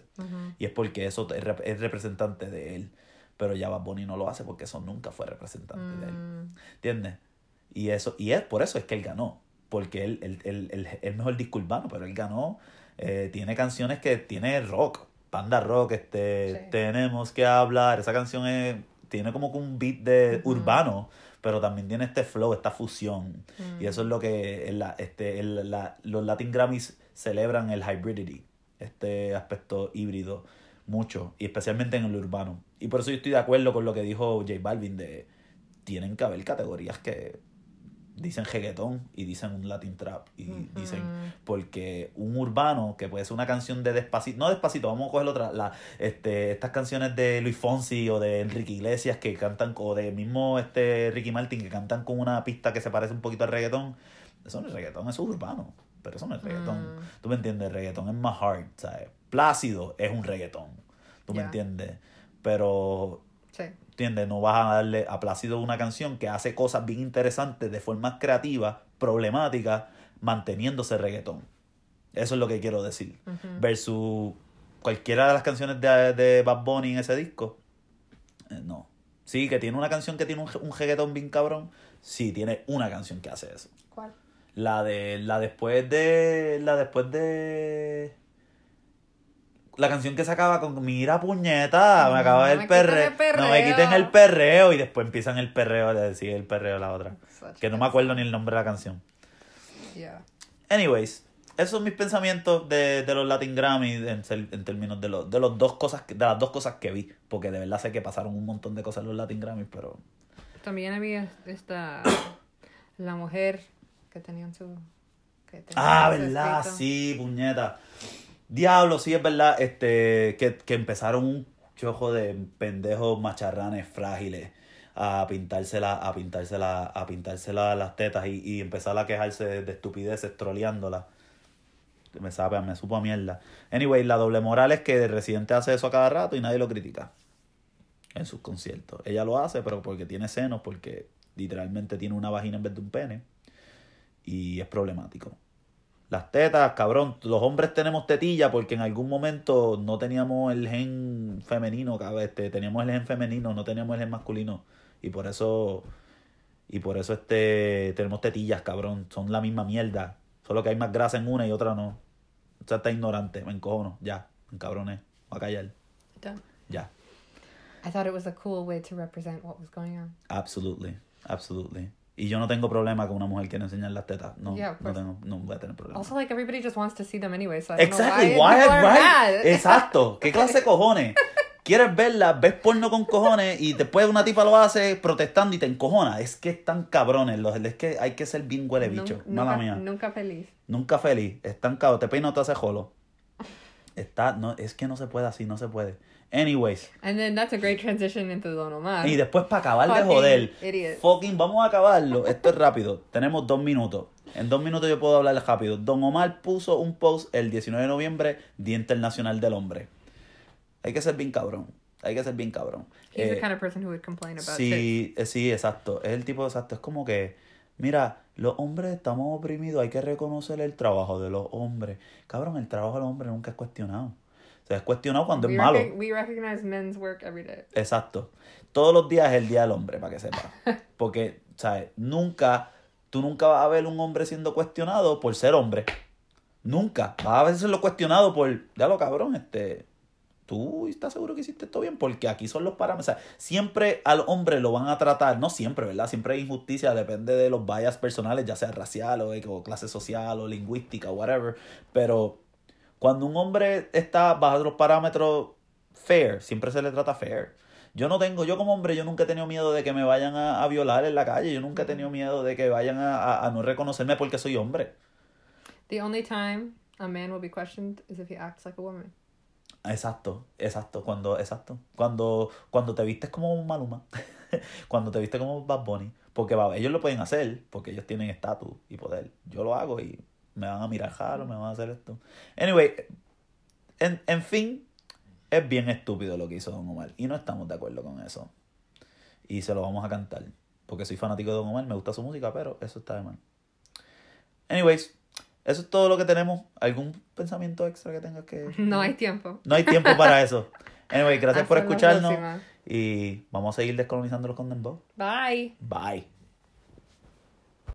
Y es porque eso es, rep- es representante de él. Pero ya Bad Bunny no lo hace porque eso nunca fue representante de él. Mm, ¿Entiendes? Y eso, y es por eso es que él ganó. Porque él, él, él, él- él mejor disco urbano, pero él ganó. eh, tiene canciones que tiene rock, banda rock, este, Sí. tenemos que hablar. Esa canción es, tiene como que un beat de urbano, pero también tiene este flow, esta fusión. mm. Y eso es lo que la- este, el- la- los Latin Grammys celebran el hybridity, este aspecto híbrido, mucho, y especialmente en el urbano. Y por eso yo estoy de acuerdo con lo que dijo J Balvin de tienen que haber categorías que dicen reggaetón y dicen un Latin trap y dicen porque un urbano que puede ser una canción de despacito no despacito vamos a coger otra la este estas canciones de Luis Fonsi o de Enrique Iglesias que cantan o de mismo este Ricky Martin que cantan con una pista que se parece un poquito al reggaetón eso no es reggaetón eso es urbano pero eso no es reggaetón. Mm. tú me entiendes reggaetón es más hard ¿sabes? Plácido es un reggaetón tú me entiendes pero Sí. ¿Entiendes? No vas a darle a Plácido una canción que hace cosas bien interesantes de forma creativa, problemática, manteniéndose reggaetón. Eso es lo que quiero decir. Ujú. Versus cualquiera de las canciones de, de Bad Bunny en ese disco. eh, no. Sí, que tiene una canción que tiene un, un reggaetón bien cabrón. Sí, tiene una canción que hace eso. ¿Cuál? La de. La después de. La después de. La canción que se acaba con Mira puñeta, me acaba No el perreo. el perreo. No me quiten el perreo. Y después empiezan el perreo, le decir el perreo a la otra. Such Que no me acuerdo ni el nombre de la canción. Yeah. Anyways, esos son mis pensamientos de, de los Latin Grammy en, términos de, los, de, los dos cosas, que- de las dos cosas que vi. Porque de verdad sé que pasaron un montón de cosas en los Latin Grammy, pero. También había esta. la mujer que tenían su. que Ah, verdad, escrito. sí, puñeta. Diablo, sí, es verdad, este, que, que empezaron un chojo de pendejos macharranes frágiles a pintársela, a pintársela, a pintársela las tetas y, y empezar a quejarse de, de estupideces, troleándola. Me sabe, me supo a mierda. Anyway, la doble moral es que Residente hace eso a cada rato y nadie lo critica en sus conciertos. Ella lo hace, pero porque tiene senos, porque literalmente tiene una vagina en vez de un pene. Y es problemático. Las tetas, cabrón, los hombres tenemos tetilla porque en algún momento no teníamos el gen femenino, cabrón, este, teníamos el gen femenino, no teníamos el gen masculino. Y por eso, y por eso este, tenemos tetillas, cabrón. Son la misma mierda. Solo que hay más grasa en una y otra no. O sea, está ignorante, me encojono, ya, me cabrones, voy a callar, Done. ya. I thought it was a cool way to represent what was going on. Absolutely, absolutely. Y yo no tengo problema con una mujer que no enseñar las tetas. No, Yeah, no tengo, no voy a tener problema. Also, like everybody just wants to see them anyway, so I don't Exactly, know why, why, right? mad. <laughs> Exacto. ¿Qué clase de cojones? Quieres verla, ves porno con cojones y después una tipa lo hace protestando y te encojona. Es que están cabrones. Los, es que hay que ser bien huele bicho. Nun- Mala nunca, mía. nunca feliz. Nunca feliz. Están cabros. Te peino, te hace jolo. Está, no, es que no se puede así, no se puede. Anyways. And then that's a great transition into Don Omar. Y después para acabar de joder. idiot. Fucking, vamos a acabarlo. Esto es rápido. Tenemos dos minutos. En dos minutos yo puedo hablar rápido. Don Omar puso un post el 19 de noviembre, Día Internacional del Hombre. Hay que ser bien cabrón. Hay que ser bien cabrón. He's Eh, the kind of person who would complain about sí, eh, sí, exacto. Es el tipo exacto. Es como que, mira, los hombres estamos oprimidos, hay que reconocer el trabajo de los hombres. Cabrón, el trabajo de los hombres nunca es cuestionado. O sea, es cuestionado cuando we, es malo. we recognize men's work every day. Exacto. Todos los días es el día del hombre, para que sepa. <laughs> Porque, ¿sabes? Nunca, tú nunca vas a ver un hombre siendo cuestionado por ser hombre. Nunca. Vas a verlo cuestionado por, ya lo cabrón, este, tú estás seguro que hiciste esto bien, porque aquí son los parámetros. O sea, siempre al hombre lo van a tratar, no siempre, ¿verdad? Siempre hay injusticia, depende de los bias personales, ya sea racial o, o clase social o lingüística o whatever. Pero cuando un hombre está bajo los parámetros fair, siempre se le trata fair. Yo no tengo, yo como hombre, yo nunca he tenido miedo de que me vayan a, a violar en la calle, yo nunca he tenido miedo de que vayan a, a- a no reconocerme porque soy hombre. The only time a man will be questioned is if he acts like a woman. Exacto, exacto, cuando, exacto, cuando, cuando te vistes como un Maluma, <laughs> cuando te vistes como Bad Bunny, porque va, ellos lo pueden hacer, porque ellos tienen estatus y poder. Yo lo hago y me van a mirar jaro, me van a hacer esto. Anyway, en, en fin, es bien estúpido lo que hizo Don Omar y no estamos de acuerdo con eso. Y se lo vamos a cantar, porque soy fanático de Don Omar, me gusta su música, pero eso está de mal. Anyways, eso es todo lo que tenemos. ¿Algún pensamiento extra que tengas que...? No hay tiempo. No hay tiempo para eso. Anyway, gracias <laughs> por Hasta escucharnos y vamos a seguir descolonizando los con Dembow. Bye. Bye.